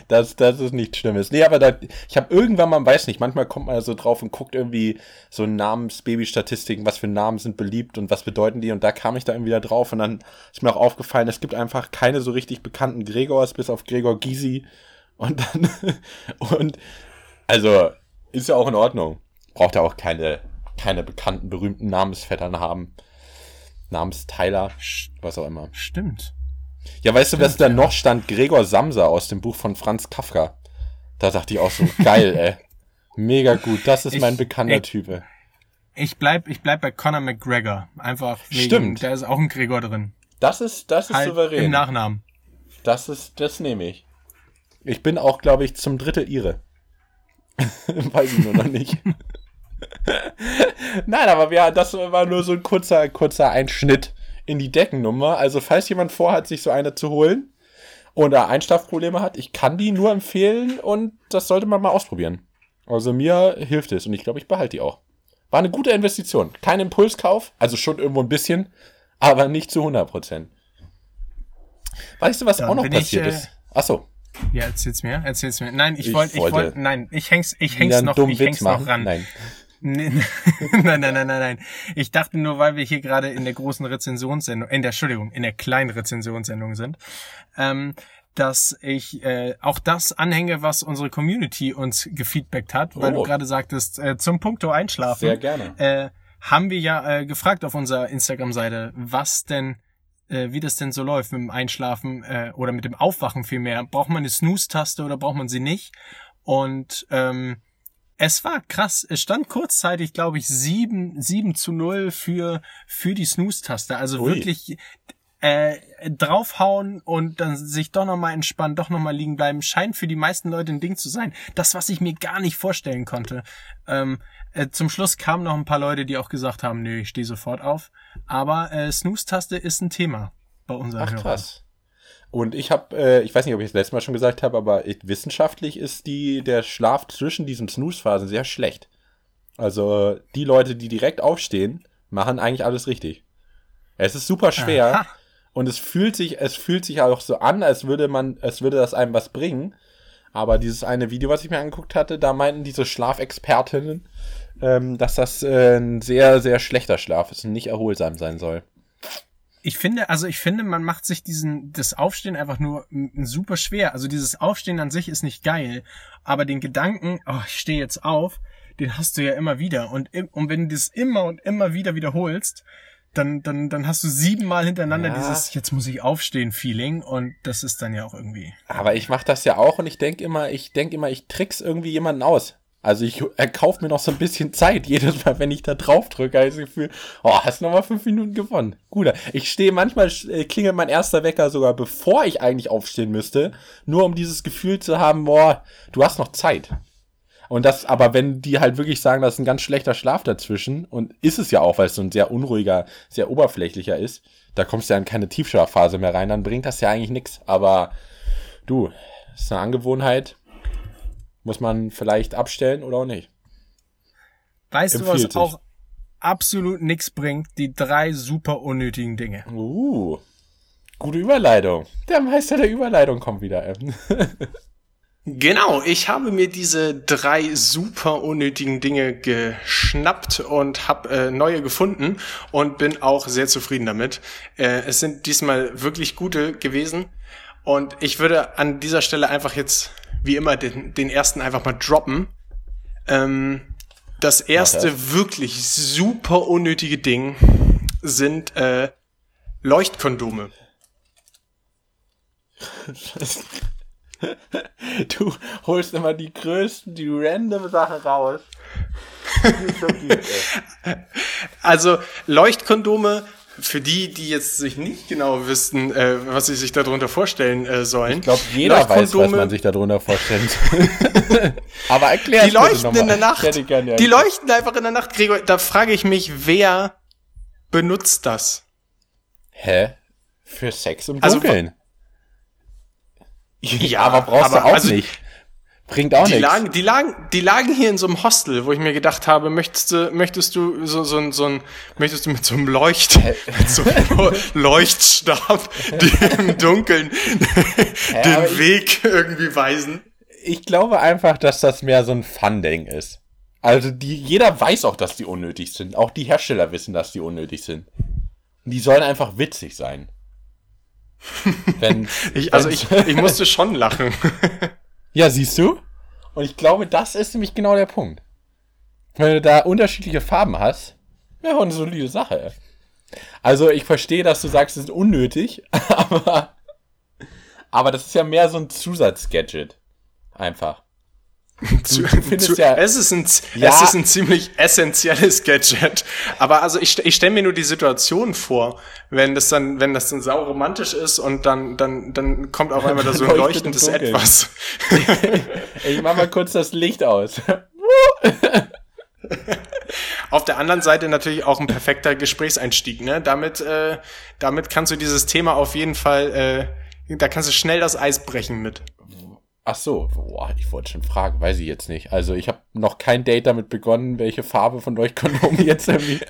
dass das ist nichts Schlimmes. Nee, aber da, ich habe irgendwann mal, weiß nicht, manchmal kommt man ja so drauf und guckt irgendwie so Namens-Baby-Statistiken, was für Namen sind beliebt und was bedeuten die. Und da kam ich da irgendwie wieder drauf und dann ist mir auch aufgefallen, es gibt einfach keine so richtig bekannten Gregors, bis auf Gregor Gysi. Und dann, und, also, ist ja auch in Ordnung. Braucht ja auch keine, keine bekannten, berühmten Namensvettern haben. Namensteiler, was auch immer. Stimmt. Ja, weißt du, was da noch stand? Gregor Samsa aus dem Buch von Franz Kafka. Da dachte ich auch so, geil, ey. Mega gut. Das ist Ich- mein bekannter ich- Typ. Ich bleib, ich bleib bei Conor McGregor. Einfach wegen, Stimmt. da ist auch ein Gregor drin. Das ist, das ist Halt im souverän. Nachnamen. Das ist, das nehme ich. Ich bin auch, glaube ich, zum Drittel Ire. Weiß ich nur noch nicht. Nein, aber ja, das war nur so ein kurzer, kurzer Einschnitt in die Deckennummer. Also, falls jemand vorhat, sich so eine zu holen oder Einschlafprobleme hat, ich kann die nur empfehlen und das sollte man mal ausprobieren. Also, mir hilft es und ich glaube, ich behalte die auch. War eine gute Investition. Kein Impulskauf, also schon irgendwo ein bisschen, aber nicht zu 100 Prozent. Weißt du, was Dann auch noch bin ich, passiert äh, ist? Achso, Ja, erzähl's mir, erzähl's mir. Nein, ich wollte, ich wollte- nein, ich häng's, ich häng's noch, ich Witz häng's machen. noch ran. Nein. Nee, nein, nein, nein, nein, nein. Ich dachte nur, weil wir hier gerade in der großen Rezensionssendung, in der, Entschuldigung, in der kleinen Rezensionssendung sind, ähm, dass ich äh, auch das anhänge, was unsere Community uns gefeedbackt hat, weil Oh. du gerade sagtest, äh, zum Punkto Einschlafen. Sehr gerne. Äh, haben wir ja äh, gefragt auf unserer Instagram-Seite, was denn, äh, wie das denn so läuft mit dem Einschlafen äh, oder mit dem Aufwachen vielmehr. Braucht man eine Snooze-Taste oder braucht man sie nicht? Und ähm, es war krass. Es stand kurzzeitig, glaube ich, 7, 7 zu 0 für, für die Snooze-Taste. Also Ui. wirklich äh, draufhauen und dann sich doch nochmal entspannen, doch nochmal liegen bleiben, scheint für die meisten Leute ein Ding zu sein. Das, was ich mir gar nicht vorstellen konnte. Ähm, äh, zum Schluss kamen noch ein paar Leute, die auch gesagt haben, nö, ich stehe sofort auf. Aber äh, Snooze-Taste ist ein Thema bei unseren Ach Hörern. krass. Und ich habe, äh, ich weiß nicht, ob ich das letzte Mal schon gesagt habe, aber ich, wissenschaftlich ist die der Schlaf zwischen diesen Snooze-Phasen sehr schlecht. Also die Leute, die direkt aufstehen, machen eigentlich alles richtig. Es ist super schwer Aha. und es fühlt sich, es fühlt sich auch so an, als würde man, als würde das einem was bringen. Aber dieses eine Video, was ich mir angeguckt hatte, da meinten diese Schlafexpertinnen, ähm, dass das äh, ein sehr, sehr schlechter Schlaf ist und nicht erholsam sein soll. Ich finde, also ich finde, man macht sich diesen, das Aufstehen einfach nur super schwer. Also dieses Aufstehen an sich ist nicht geil, aber den Gedanken, oh, ich stehe jetzt auf, den hast du ja immer wieder. Und, und wenn du das immer und immer wieder wiederholst, dann, dann, dann hast du siebenmal hintereinander Ja. dieses Jetzt muss ich aufstehen Feeling und das ist dann ja auch irgendwie. Aber ich mache das ja auch und ich denke immer, ich denke immer, ich trick's irgendwie jemanden aus. Also ich erkaufe mir noch so ein bisschen Zeit. Jedes Mal, wenn ich da drauf drücke, habe ich das Gefühl, oh, hast noch mal fünf Minuten gewonnen. Guter. Ich stehe manchmal, äh, klingelt mein erster Wecker sogar, bevor ich eigentlich aufstehen müsste, nur um dieses Gefühl zu haben, boah, du hast noch Zeit. Und das, aber wenn die halt wirklich sagen, das ist ein ganz schlechter Schlaf dazwischen, und ist es ja auch, weil es so ein sehr unruhiger, sehr oberflächlicher ist, da kommst du ja in keine Tiefschlafphase mehr rein, dann bringt das ja eigentlich nichts. Aber du, ist eine Angewohnheit, muss man vielleicht abstellen oder auch nicht. Weißt du, was Empfiehlt sich. auch absolut nix bringt? Die drei super unnötigen Dinge. Uh, gute Überleitung. Der Meister der Überleitung kommt wieder. Genau, ich habe mir diese drei super unnötigen Dinge geschnappt und habe äh, neue gefunden und bin auch sehr zufrieden damit. Äh, es sind diesmal wirklich gute gewesen und ich würde an dieser Stelle einfach jetzt wie immer den, den ersten einfach mal droppen. Ähm, das erste das. wirklich super unnötige Ding sind äh, Leuchtkondome. Du holst immer die größten, die random Sachen raus. So. Also Leuchtkondome, für die, die jetzt sich nicht genau wissen, äh, was sie sich darunter vorstellen äh, sollen. Ich glaube, jeder weiß, was man sich darunter vorstellen soll. Aber erklär Die leuchten in der Nacht. Die Die leuchten einfach in der Nacht, Gregor. Da frage ich mich, wer benutzt das? Hä? Für Sex im Also, Dunkeln? Ja, aber brauchst aber du auch also- nicht. Bringt auch Die nichts. lagen, die lagen, die lagen hier in so einem Hostel, wo ich mir gedacht habe, möchtest du, möchtest du so, so, so ein, möchtest du mit so einem Leucht, mit so einem Leuchtstab im Dunkeln aber den ich- Weg irgendwie weisen? Ich glaube einfach, dass das mehr so ein Fun-Ding ist. Also die, jeder weiß auch, dass die unnötig sind. Auch die Hersteller wissen, dass die unnötig sind. Und die sollen einfach witzig sein. Wenn, Ich, also ich, ich musste schon lachen. Ja, siehst du? Und ich glaube, das ist nämlich genau der Punkt. Wenn du da unterschiedliche Farben hast, ja, eine solide Sache. Also ich verstehe, dass du sagst, es ist unnötig, aber, aber das ist ja mehr so ein Zusatzgadget. Einfach. Findest zu, ja- es, ist ein, Ja. es ist ein ziemlich essentielles Gadget. Aber also ich, ich stelle mir nur die Situation vor, wenn das dann, wenn das dann sau romantisch ist und dann, dann, dann kommt auf einmal da so ein leuchtendes. Etwas. Ich mach mal kurz das Licht aus. Auf der anderen Seite natürlich auch ein perfekter Gesprächseinstieg. Ne? Damit, äh, damit kannst du dieses Thema auf jeden Fall, äh, da kannst du schnell das Eis brechen mit. Ach so, boah, ich wollte schon fragen, weiß ich jetzt nicht. Also ich habe noch kein Date damit begonnen, welche Farbe von Leuchtkondomen jetzt irgendwie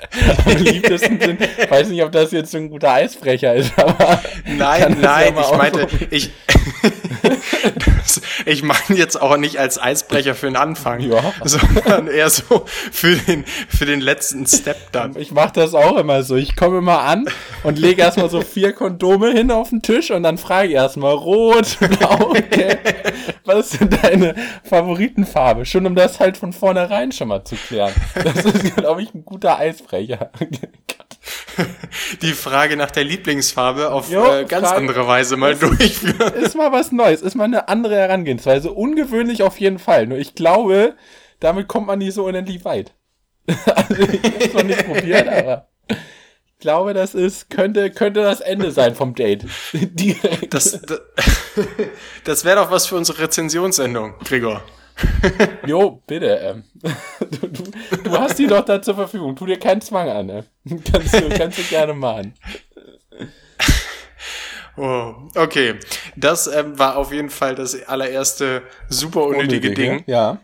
am liebsten sind. Weiß nicht, ob das jetzt so ein guter Eisbrecher ist, aber Nein, ja nein, mal ich meinte, ich, ich meine jetzt auch nicht als Eisbrecher für den Anfang, Ja. sondern eher so für den, für den letzten Step dann. Ich mache das auch immer so. Ich komme immer an und lege erstmal so vier Kondome hin auf den Tisch und dann frage ich erstmal rot, blau, okay. Was ist denn deine Favoritenfarbe? Schon um das halt von vornherein schon mal zu klären. Das ist, glaube ich, ein guter Eisbrecher. Die Frage nach der Lieblingsfarbe auf Jo, äh, ganz Frage- andere Weise mal durchführen. ist mal was Neues, ist mal eine andere Herangehensweise. Ungewöhnlich auf jeden Fall. Nur ich glaube, damit kommt man nicht so unendlich weit. also ich hab's noch nicht probiert, aber ich glaube, das ist, könnte, könnte das Ende sein vom Date. Direkt. Das, das, das wäre doch was für unsere Rezensionssendung, Gregor. Jo, bitte. Ähm. Du, du, du hast die doch da zur Verfügung. Tu dir keinen Zwang an. Ne? Kannst, du, kannst du gerne machen. Oh, okay. Das ähm, war auf jeden Fall das allererste super unnötige Ding. Ja.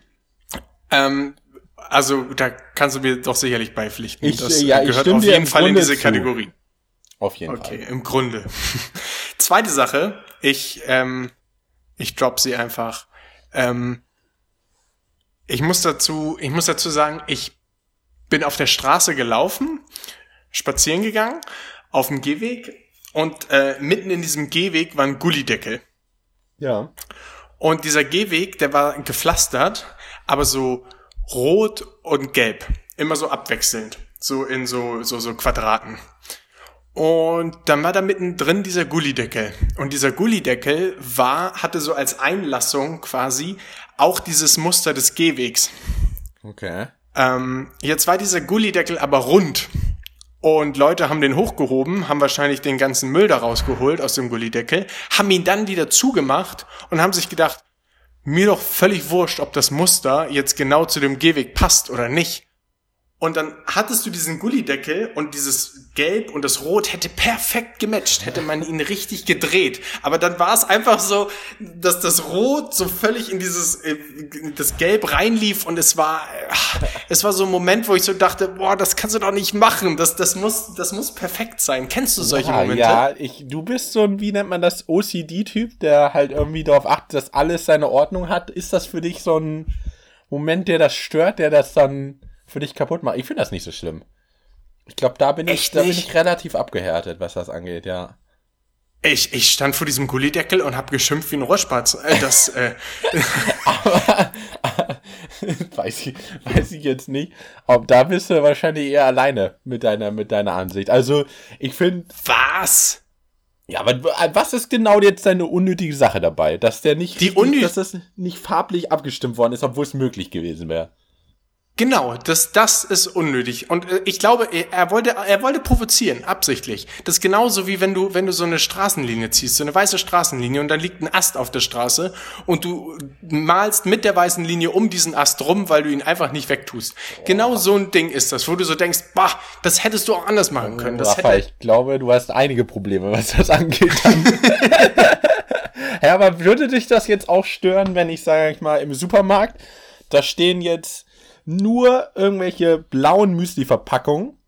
Ähm, also da kannst du mir doch sicherlich beipflichten. Ich- das ja, ich gehört auf jeden Fall in Grunde diese zu. Kategorie. Auf jeden Okay, Fall. im Grunde. Zweite Sache, ich, ähm, ich drop sie einfach. Ähm, ich muss dazu, ich muss dazu sagen, ich bin auf der Straße gelaufen, spazieren gegangen, auf dem Gehweg und äh, mitten in diesem Gehweg war ein Gullideckel. Ja. Und dieser Gehweg, der war gepflastert, aber so rot und gelb. Immer so abwechselnd. So in so, so, so Quadraten. Und dann war da mittendrin dieser Gullideckel. Und dieser Gullideckel war, hatte so als Einlassung quasi auch dieses Muster des Gehwegs. Okay. Ähm, jetzt war dieser Gullideckel aber rund. Und Leute haben den hochgehoben, haben wahrscheinlich den ganzen Müll da rausgeholt aus dem Gullideckel, haben ihn dann wieder zugemacht und haben sich gedacht, mir doch völlig wurscht, ob das Muster jetzt genau zu dem Gehweg passt oder nicht. Und dann hattest du diesen Gullideckel und dieses Gelb und das Rot hätte perfekt gematcht, hätte man ihn richtig gedreht. Aber dann war es einfach so, dass das Rot so völlig in dieses, äh, das Gelb reinlief und es war, äh, es war so ein Moment, wo ich so dachte, boah, das kannst du doch nicht machen. Das, das muss, das muss perfekt sein. Kennst du solche ja, Momente? Ja, ich, du bist so ein, wie nennt man das, OCD-Typ, der halt irgendwie darauf achtet, dass alles seine Ordnung hat. Ist das für dich so ein Moment, der das stört, der das dann für dich kaputt macht? Ich finde das nicht so schlimm. Ich glaube, da bin ich, da bin ich relativ abgehärtet, was das angeht, ja. Ich, ich stand vor diesem Gullideckel und hab geschimpft wie ein Rohrspatz. Äh, das, äh, weiß, ich, weiß ich jetzt nicht. Ob da bist du wahrscheinlich eher alleine mit deiner, mit deiner Ansicht. Also, ich finde, was? ja, aber was ist genau jetzt deine unnötige Sache dabei? Dass der nicht, Die richtig- dass das nicht farblich abgestimmt worden ist, obwohl es möglich gewesen wäre. Genau, das, das ist unnötig. Und äh, ich glaube, er, er wollte, er wollte provozieren, absichtlich. Das ist genauso wie wenn du, wenn du so eine Straßenlinie ziehst, so eine weiße Straßenlinie und dann liegt ein Ast auf der Straße und du malst mit der weißen Linie um diesen Ast rum, weil du ihn einfach nicht wegtust. Genau so ein Ding ist das, wo du so denkst, bah, das hättest du auch anders machen können. Das Raphael, hätte, ich glaube, du hast einige Probleme, was das angeht. Ja, aber würde dich das jetzt auch stören, wenn ich, sage ich mal, im Supermarkt, da stehen jetzt nur irgendwelche blauen Müsli-Verpackungen,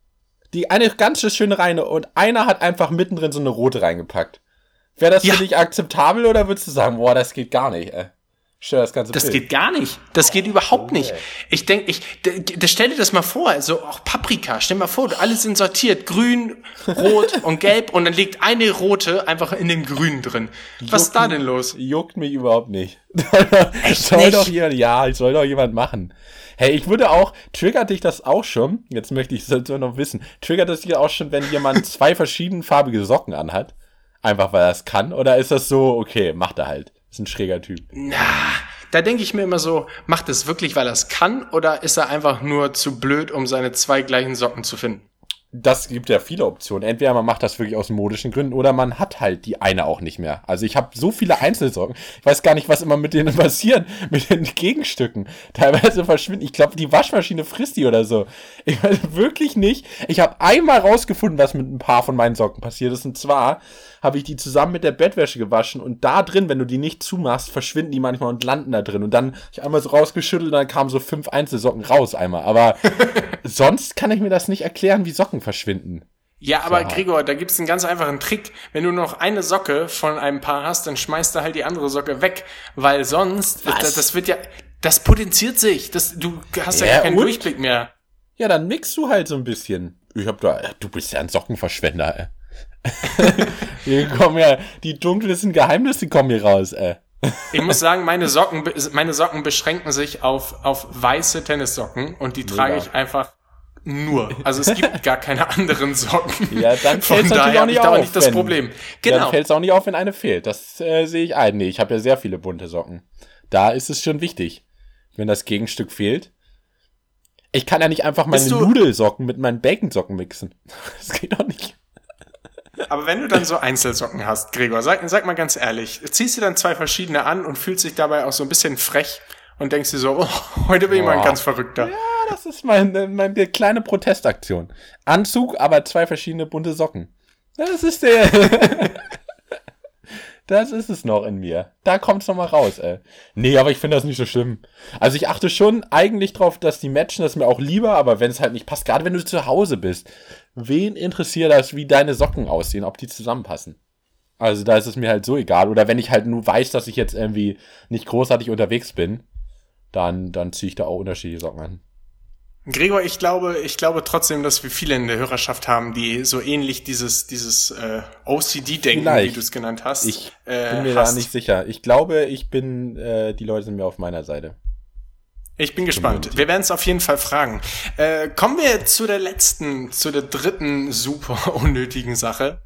die eine ganz schöne reine und einer hat einfach mittendrin so eine rote reingepackt. Wäre das Ja. für dich akzeptabel oder würdest du sagen, boah, das geht gar nicht, ey? Stör das ganze Das Bild. geht gar nicht. Das geht überhaupt nicht. Ich denke, ich, stell dir das mal vor, also auch Paprika, stell dir mal vor, alle sind sortiert, grün, rot und gelb und dann liegt eine rote einfach in dem Grünen drin. Was ist da denn los? Juckt mich überhaupt nicht. soll nicht? doch jemand, ja, soll doch jemand machen. Hey, ich würde auch, triggert dich das auch schon? Jetzt möchte ich es noch wissen. Triggert das dich auch schon, wenn jemand zwei verschiedenfarbige Socken anhat? Einfach weil er es kann? Oder ist das so, okay, macht er halt. Ist ein schräger Typ. Da denke ich mir immer so, macht es wirklich, weil er es kann oder ist er einfach nur zu blöd, um seine zwei gleichen Socken zu finden? Das gibt ja viele Optionen. Entweder man macht das wirklich aus modischen Gründen oder man hat halt die eine auch nicht mehr. Also ich habe so viele Einzelsocken. Ich weiß gar nicht, was immer mit denen passiert, mit den Gegenstücken. Teilweise verschwinden. Ich glaube, die Waschmaschine frisst die oder so. Ich weiß wirklich nicht. Ich habe einmal rausgefunden, was mit ein paar von meinen Socken passiert ist. Und zwar habe ich die zusammen mit der Bettwäsche gewaschen und da drin, wenn du die nicht zumachst, verschwinden die manchmal und landen da drin. Und dann hab ich einmal so rausgeschüttelt und dann kamen so fünf Einzelsocken raus einmal. Aber sonst kann ich mir das nicht erklären, wie Socken verschwinden. Ja, aber So. Gregor, da gibt's einen ganz einfachen Trick. Wenn du noch eine Socke von einem Paar hast, dann schmeißt du halt die andere Socke weg, weil sonst, das, das wird ja, das potenziert sich. Das, du hast ja, Ja, keinen und? Durchblick mehr. Ja, dann mixst du halt so ein bisschen. Ich hab da, du bist ja ein Sockenverschwender, ey. Hier kommen ja, die dunkelsten Geheimnisse kommen hier raus, ey. Ich muss sagen, meine Socken, meine Socken beschränken sich auf, auf weiße Tennissocken und die trage ich einfach nur. Also es gibt gar keine anderen Socken. Ja, dann natürlich daher auch nicht auch auf, nicht das wenn- Problem. Dann Genau. fällt es auch nicht auf, wenn eine fehlt. Das äh, sehe ich ein. Nee, ich habe ja sehr viele bunte Socken. Da ist es schon wichtig, wenn das Gegenstück fehlt. Ich kann ja nicht einfach meine Nudelsocken mit meinen Baconsocken mixen. Das geht doch nicht. Aber wenn du dann so Einzelsocken hast, Gregor, sag, sag mal ganz ehrlich, ziehst du dann zwei verschiedene an und fühlst dich dabei auch so ein bisschen frech und denkst dir so, oh, heute bin ich mal ein ganz Verrückter. Ja, das ist meine, meine kleine Protestaktion. Anzug, aber zwei verschiedene bunte Socken. Das ist der. das ist es noch in mir. Da kommt's noch mal raus, ey. Nee, aber ich finde das nicht so schlimm. Also ich achte schon eigentlich drauf, dass die matchen, das ist mir auch lieber, aber wenn es halt nicht passt, gerade wenn du zu Hause bist, wen interessiert das, wie deine Socken aussehen, ob die zusammenpassen? Also da ist es mir halt so egal. Oder wenn ich halt nur weiß, dass ich jetzt irgendwie nicht großartig unterwegs bin, dann, dann ziehe ich da auch unterschiedliche Socken an. Gregor, ich glaube, ich glaube trotzdem, dass wir viele in der Hörerschaft haben, die so ähnlich dieses, dieses äh, OCD-Denken, wie du es genannt hast, Ich äh, bin mir hast. da nicht sicher. Ich glaube, ich bin, äh, die Leute sind mir auf meiner Seite. Ich bin gespannt. Wir werden es auf jeden Fall fragen. Äh, kommen wir zu der letzten, zu der dritten super unnötigen Sache.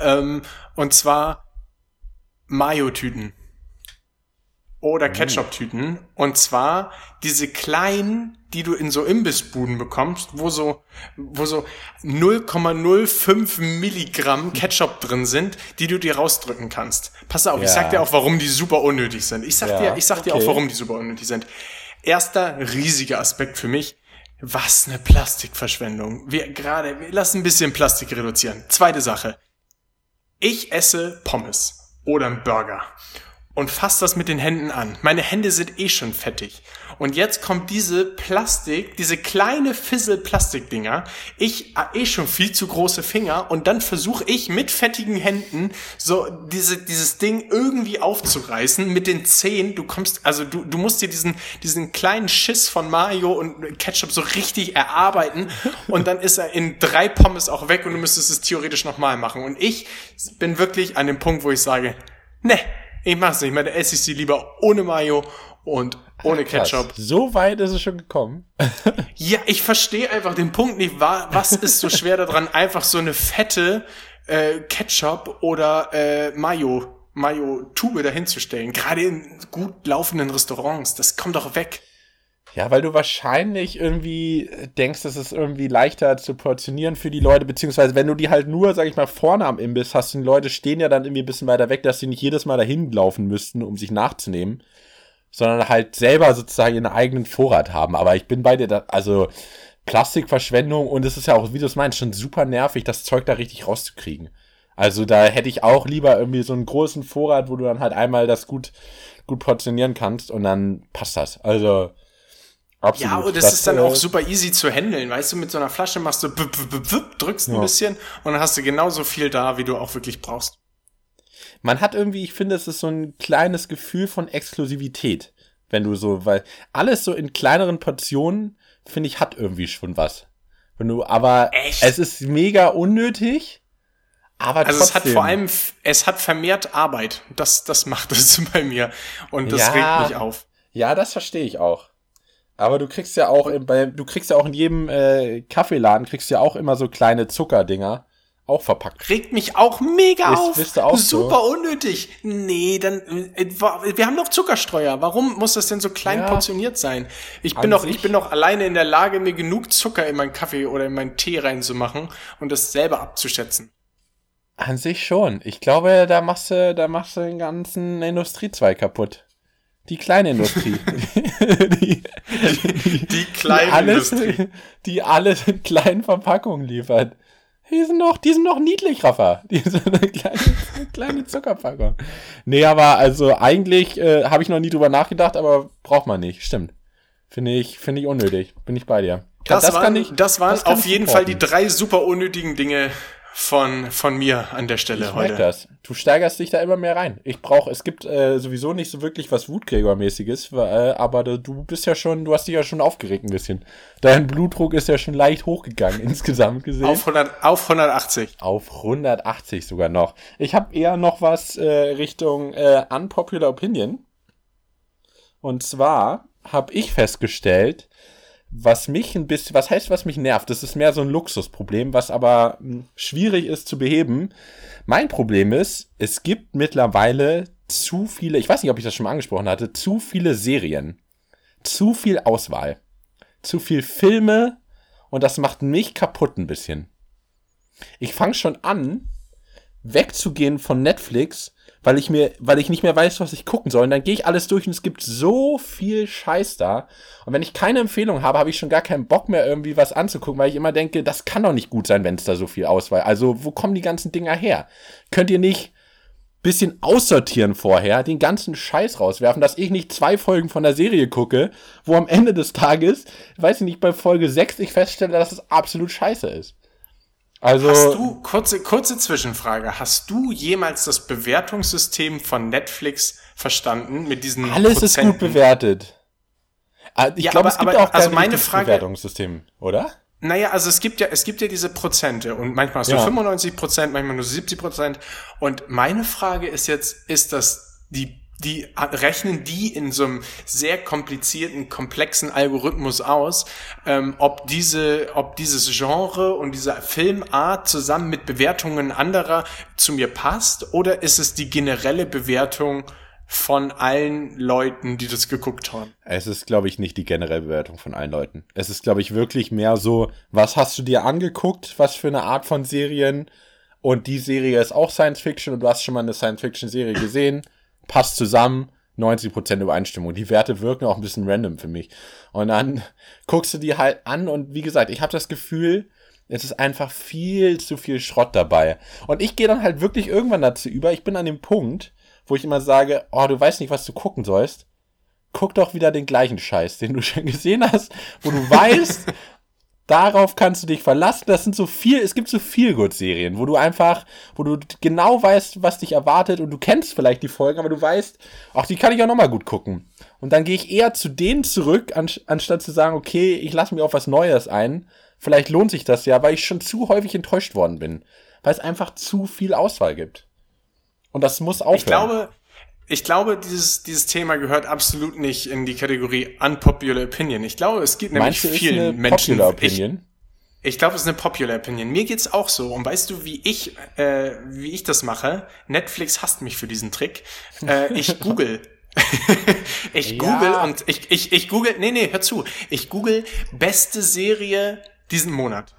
Ähm, und zwar Mayo-Tüten. Oder Ketchup-Tüten. Und zwar diese kleinen, die du in so Imbissbuden bekommst, wo so, wo so 0,05 Milligramm Ketchup drin sind, die du dir rausdrücken kannst. Pass auf, ich Ja. sag dir auch, warum die super unnötig sind. Ich sag Ja, dir, ich sag dir okay. auch, warum die super unnötig sind. Erster riesiger Aspekt für mich. Was eine Plastikverschwendung. Wir gerade, wir lassen ein bisschen Plastik reduzieren. Zweite Sache. Ich esse Pommes oder einen Burger und fasse das mit den Händen an. Meine Hände sind eh schon fettig. Und jetzt kommt diese Plastik, diese kleine Fissel-Plastikdinger. Ich hab eh schon viel zu große Finger und dann versuche ich mit fettigen Händen so diese, dieses Ding irgendwie aufzureißen mit den Zehen. Du kommst, also du, du musst dir diesen, diesen kleinen Schiss von Mayo und Ketchup so richtig erarbeiten und dann ist er in drei Pommes auch weg und du müsstest es theoretisch nochmal machen. Und ich bin wirklich an dem Punkt, wo ich sage, ne, ich mach's nicht mehr, da esse ich sie lieber ohne Mayo und ohne Ketchup. Krass. So weit ist es schon gekommen. Ja, ich verstehe einfach den Punkt nicht. wa- Was ist so schwer daran, einfach so eine fette äh, Ketchup oder äh, Mayo, Mayo-Tube dahinzustellen? Gerade in gut laufenden Restaurants. Das kommt doch weg. Ja, weil du wahrscheinlich irgendwie denkst, es ist irgendwie leichter zu portionieren für die Leute, beziehungsweise wenn du die halt nur, sag ich mal, vorne am Imbiss hast, die Leute stehen ja dann irgendwie ein bisschen weiter weg, dass sie nicht jedes Mal dahin laufen müssten, um sich nachzunehmen, sondern halt selber sozusagen ihren eigenen Vorrat haben. Aber ich bin bei dir, da, also Plastikverschwendung und es ist ja auch, wie du es meinst, schon super nervig, das Zeug da richtig rauszukriegen. Also da hätte ich auch lieber irgendwie so einen großen Vorrat, wo du dann halt einmal das gut, gut portionieren kannst und dann passt das. Also absolut. Ja, und das, ist dann auch super easy zu handeln. Weißt du, mit so einer Flasche machst du, drückst ein bisschen und dann hast du genauso viel da, wie du auch wirklich brauchst. Man hat irgendwie, ich finde, es ist so ein kleines Gefühl von Exklusivität, wenn du so, weil alles so in kleineren Portionen, finde ich, hat irgendwie schon was. Wenn du, aber Echt? es ist mega unnötig, aber Also trotzdem. es hat vor allem, es hat vermehrt Arbeit. Das, das macht es bei mir. Und das Ja. regt mich auf. Ja, das verstehe ich auch. Aber du kriegst ja auch, in, bei, du kriegst ja auch in jedem äh, Kaffeeladen kriegst du ja auch immer so kleine Zuckerdinger, auch verpackt. Regt mich auch mega Ist- auf. bist du auch so? Super unnötig. Nee, dann, äh, wir haben doch Zuckerstreuer. Warum muss das denn so klein Ja. portioniert sein? Ich bin doch, ich bin doch alleine in der Lage, mir genug Zucker in meinen Kaffee oder in meinen Tee reinzumachen und das selber abzuschätzen. An sich schon. Ich glaube, da machst du, da machst du den ganzen Industriezweig kaputt. Die kleine Industrie. die, Die die kleine alles, Industrie. die alles in kleinen Verpackungen liefert. Die sind noch, die sind noch niedlich, Rafa. Die sind eine kleine, eine kleine Zuckerpackung. Nee, aber also eigentlich äh, habe ich noch nie drüber nachgedacht, aber braucht man nicht. Stimmt. Finde ich, finde ich unnötig. Bin ich bei dir. Das, waren, kann ich, das waren das auf jeden Fall die drei super unnötigen Dinge von, von mir an der Stelle Ich heute. das. Du steigerst dich da immer mehr rein. Ich brauche, es gibt äh, sowieso nicht so wirklich was Wutgrägermäßiges, äh, aber du, du bist ja schon, du hast dich ja schon aufgeregt ein bisschen. Dein Blutdruck ist ja schon leicht hochgegangen insgesamt gesehen. Auf, 100, auf 180. Auf 180 sogar noch. Ich habe eher noch was äh, Richtung äh, Unpopular Opinion. Und zwar habe ich festgestellt, was mich ein bisschen, was heißt, was mich nervt, das ist mehr so ein Luxusproblem, was aber mh, schwierig ist zu beheben. Mein Problem ist, es gibt mittlerweile zu viele, ich weiß nicht, ob ich das schon mal angesprochen hatte, zu viele Serien. Zu viel Auswahl. Zu viel Filme und das macht mich kaputt ein bisschen. Ich fange schon an, wegzugehen von Netflix, weil ich mir, weil ich nicht mehr weiß, was ich gucken soll. Und dann gehe ich alles durch und es gibt so viel Scheiß da. Und wenn ich keine Empfehlung habe, habe ich schon gar keinen Bock mehr, irgendwie was anzugucken, weil ich immer denke, das kann doch nicht gut sein, wenn es da so viel Auswahl. Also, wo kommen die ganzen Dinger her? Könnt ihr nicht bisschen aussortieren vorher, den ganzen Scheiß rauswerfen, dass ich nicht zwei Folgen von der Serie gucke, wo am Ende des Tages, weiß ich nicht, bei Folge 6 ich feststelle, dass es absolut scheiße ist. Also, Hast du, kurze, kurze Zwischenfrage, hast du jemals das Bewertungssystem von Netflix verstanden mit diesen alles ist gut Prozenten? bewertet. Ah, Ich Ja, glaube, es gibt aber- auch kein also meine Frage- Bewertungssystem, oder? Naja, also es gibt ja, es gibt ja diese Prozente und manchmal hast du Ja. 95 Prozent, manchmal nur 70 Prozent. Und meine Frage ist jetzt, ist das die, die rechnen die in so einem sehr komplizierten, komplexen Algorithmus aus, ähm, ob diese, ob dieses Genre und diese Filmart zusammen mit Bewertungen anderer zu mir passt, oder ist es die generelle Bewertung von allen Leuten, die das geguckt haben? Es ist, glaube ich, nicht die generelle Bewertung von allen Leuten. Es ist, glaube ich, wirklich mehr so, was hast du dir angeguckt, was für eine Art von Serien und die Serie ist auch Science Fiction und du hast schon mal eine Science Fiction Serie gesehen, passt zusammen, 90% Übereinstimmung. Die Werte wirken auch ein bisschen random für mich. Und dann guckst du die halt an und wie gesagt, ich habe das Gefühl, es ist einfach viel zu viel Schrott dabei. Und ich gehe dann halt wirklich irgendwann dazu über, ich bin an dem Punkt, wo ich immer sage, oh, du weißt nicht, was du gucken sollst guck doch wieder den gleichen Scheiß, den du schon gesehen hast, wo du weißt, darauf kannst du dich verlassen. Das sind so viel, es gibt so viel gut Serien, wo du einfach, wo du genau weißt, was dich erwartet und du kennst vielleicht die Folgen, aber du weißt, ach, die kann ich auch nochmal gut gucken. Und dann gehe ich eher zu denen zurück, an, anstatt zu sagen, okay, ich lasse mir auf was Neues ein. Vielleicht lohnt sich das ja, weil ich schon zu häufig enttäuscht worden bin. Weil es einfach zu viel Auswahl gibt. Und das muss aufhören. Ich glaube, ich glaube, dieses, dieses Thema gehört absolut nicht in die Kategorie unpopular opinion. Ich glaube, es gibt nämlich Meinst vielen eine Menschen. popular Ich, Opinion? ich glaube, es ist eine popular opinion. Mir geht's auch so. Und weißt du, wie ich, äh, wie ich das mache? Netflix hasst mich für diesen Trick. Äh, ich google. ich Ja. google und ich, ich, ich google, nee, nee, hör zu. Ich google beste Serie diesen Monat.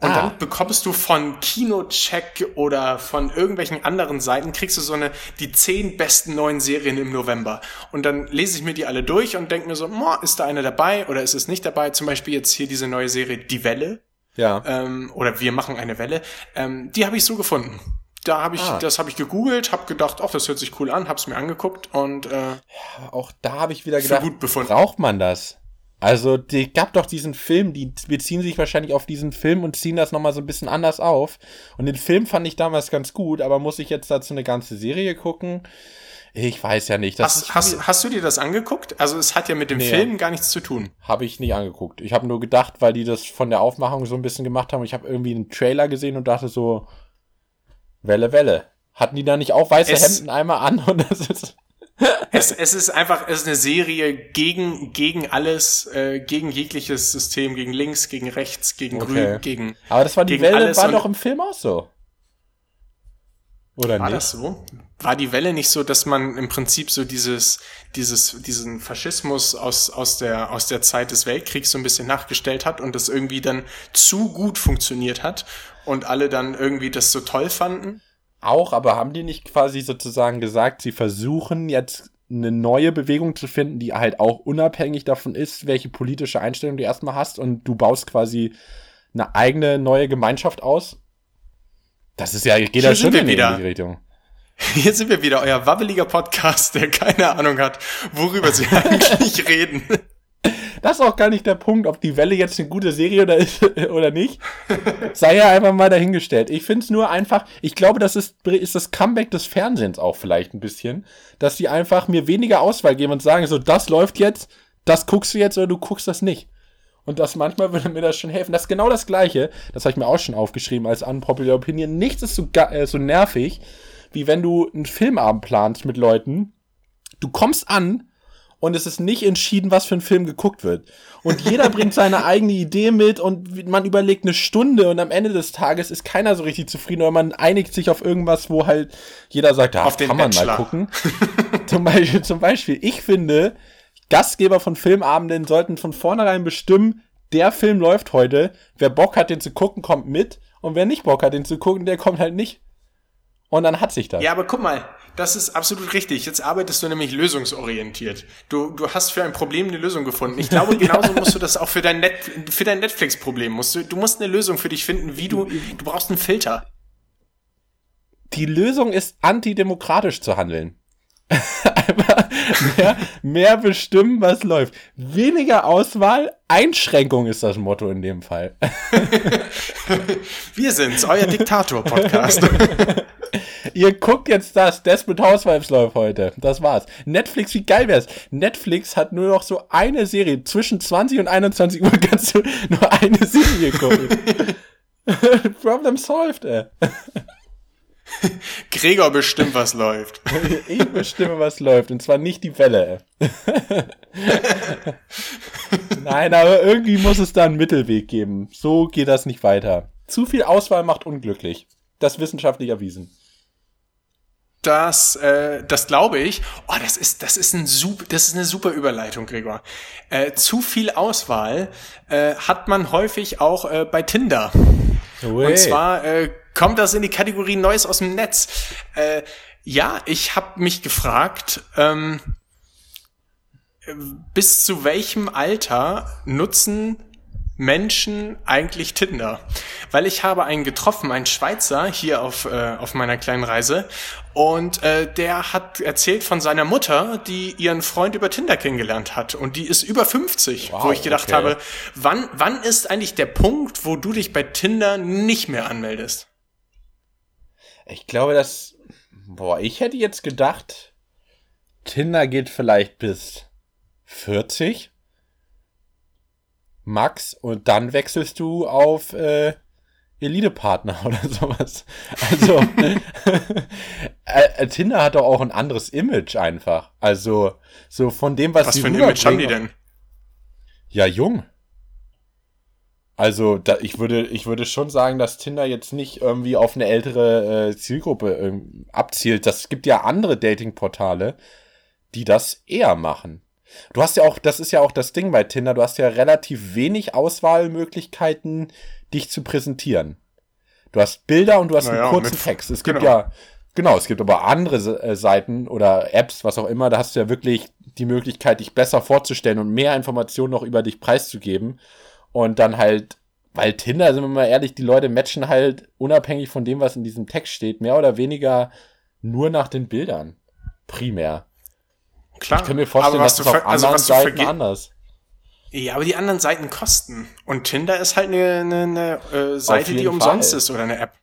Und Ah. dann bekommst du von Kinocheck oder von irgendwelchen anderen Seiten, kriegst du so eine, die zehn besten neuen Serien im November. Und dann lese ich mir die alle durch und denke mir so, "Moah, ist da eine dabei oder ist es nicht dabei? Zum Beispiel jetzt hier diese neue Serie Die Welle Ja. ähm, oder Wir machen eine Welle. Ähm, die habe ich so gefunden. Da habe ich, Ah. das habe ich gegoogelt, habe gedacht, ach, das hört sich cool an, hab's mir angeguckt und äh, Auch da habe ich wieder gedacht, braucht man das? Also, die gab doch diesen Film, die beziehen sich wahrscheinlich auf diesen Film und ziehen das nochmal so ein bisschen anders auf. Und den Film fand ich damals ganz gut, aber muss ich jetzt dazu eine ganze Serie gucken? Ich weiß ja nicht. Hast, hast, hast du dir das angeguckt? Also es hat ja mit dem Nee. Film gar nichts zu tun. habe ich nicht angeguckt. Ich habe nur gedacht, weil die das von der Aufmachung so ein bisschen gemacht haben. Ich habe irgendwie einen Trailer gesehen und dachte so, Welle, Welle. Hatten die da nicht auch weiße Es- Hemden einmal an? Und das ist Es, es ist einfach, es ist eine Serie gegen, gegen alles, äh, gegen jegliches System, gegen links, gegen rechts, gegen Okay. grün, gegen. Aber das war die Welle, war doch im Film auch so. Oder War nicht? das so? War die Welle nicht so, dass man im Prinzip so dieses, dieses, diesen Faschismus aus, aus der, aus der Zeit des Weltkriegs so ein bisschen nachgestellt hat und das irgendwie dann zu gut funktioniert hat und alle dann irgendwie das so toll fanden? Auch, aber haben die nicht quasi sozusagen gesagt, sie versuchen jetzt eine neue Bewegung zu finden, die halt auch unabhängig davon ist, welche politische Einstellung du erstmal hast und du baust quasi eine eigene neue Gemeinschaft aus? Das ist ja, geht ja schon in die. Richtung. Hier sind wir wieder, euer wabbeliger Podcast, der keine Ahnung hat, worüber sie eigentlich reden. Das ist auch gar nicht der Punkt, ob die Welle jetzt eine gute Serie oder ist oder nicht. Sei ja einfach mal dahingestellt. Ich finde es nur einfach, ich glaube, das ist, ist das Comeback des Fernsehens auch vielleicht ein bisschen, dass die einfach mir weniger Auswahl geben und sagen, so, das läuft jetzt, das guckst du jetzt oder du guckst das nicht. Und das manchmal würde mir das schon helfen. Das ist genau das Gleiche. Das habe ich mir auch schon aufgeschrieben als unpopular Opinion. Nichts ist so, äh, so nervig, wie wenn du einen Filmabend planst mit Leuten. Du kommst an und es ist nicht entschieden, was für ein Film geguckt wird. Und jeder bringt seine eigene Idee mit und man überlegt eine Stunde und am Ende des Tages ist keiner so richtig zufrieden oder man einigt sich auf irgendwas, wo halt jeder sagt, ja, Auf den kann man Bachelor. mal gucken. zum, Beispiel, zum Beispiel, ich finde, Gastgeber von Filmabenden sollten von vornherein bestimmen, der Film läuft heute, wer Bock hat, den zu gucken, kommt mit und wer nicht Bock hat, den zu gucken, der kommt halt nicht. Und dann hat sich das. Ja, aber guck mal, das ist absolut richtig. Jetzt arbeitest du nämlich lösungsorientiert. Du, du hast für ein Problem eine Lösung gefunden. Ich glaube, genauso musst du das auch für dein, Net, für dein Netflix-Problem musst du, du musst eine Lösung für dich finden, wie du, du brauchst einen Filter. die Lösung ist, antidemokratisch zu handeln. Einfach mehr, mehr bestimmen, was läuft. Weniger Auswahl, Einschränkung ist das Motto in dem Fall. Wir sind's, euer Diktator-Podcast. Ihr guckt jetzt das, Desperate Housewives läuft heute. Das war's. Netflix, wie geil wär's? Netflix hat nur noch so eine Serie. Zwischen 20 und 21 Uhr kannst du nur eine Serie gucken. Problem solved, ey. Gregor bestimmt, was läuft. Ich bestimme, was läuft. Und zwar nicht die Welle. Nein, aber irgendwie muss es da einen Mittelweg geben. So geht das nicht weiter. Zu viel Auswahl macht unglücklich. Das wissenschaftlich erwiesen. Das, äh, das glaube ich. Oh, das ist, das ist ein super, das ist eine super Überleitung, Gregor. Äh, zu viel Auswahl äh, hat man häufig auch äh, bei Tinder. Und zwar äh, kommt das in die Kategorie Neues aus dem Netz. Äh, ja, ich habe mich gefragt, ähm, äh, bis zu welchem Alter nutzen Menschen eigentlich Tinder? Weil ich habe einen getroffen, einen Schweizer, hier auf, äh, auf meiner kleinen Reise. Und äh, der hat erzählt von seiner Mutter, die ihren Freund über Tinder kennengelernt hat. Und die ist über 50, Wow, wo ich gedacht okay. habe, wann, wann ist eigentlich der Punkt, wo du dich bei Tinder nicht mehr anmeldest? Ich glaube, dass. Boah, ich hätte jetzt gedacht, Tinder geht vielleicht bis 40. Max, und dann wechselst du auf äh, Elite-Partner oder sowas. Also, äh, äh, Tinder hat doch auch ein anderes Image einfach. Also, so von dem, was, Was sie für ein Image haben die denn? Ja, jung. Also, da, ich würde, ich würde schon sagen, dass Tinder jetzt nicht irgendwie auf eine ältere äh, Zielgruppe ähm, abzielt. Das gibt ja andere Dating-Portale, die das eher machen. Du hast ja auch, das ist ja auch das Ding bei Tinder, du hast ja relativ wenig Auswahlmöglichkeiten, dich zu präsentieren. Du hast Bilder und du hast Naja, einen kurzen Text. Es gibt genau. ja, genau, es gibt aber andere äh, Seiten oder Apps, was auch immer, da hast du ja wirklich die Möglichkeit, dich besser vorzustellen und mehr Informationen noch über dich preiszugeben und dann halt Weil Tinder, sind wir mal ehrlich, die Leute matchen halt unabhängig von dem, was in diesem Text steht, mehr oder weniger nur nach den Bildern. Primär. Klar. Ich kann mir vorstellen, dass du es auf also anderen du Seiten anders. Ja, aber die anderen Seiten kosten. Und Tinder ist halt eine, eine, eine äh, Seite, die umsonst Fall. ist oder eine App.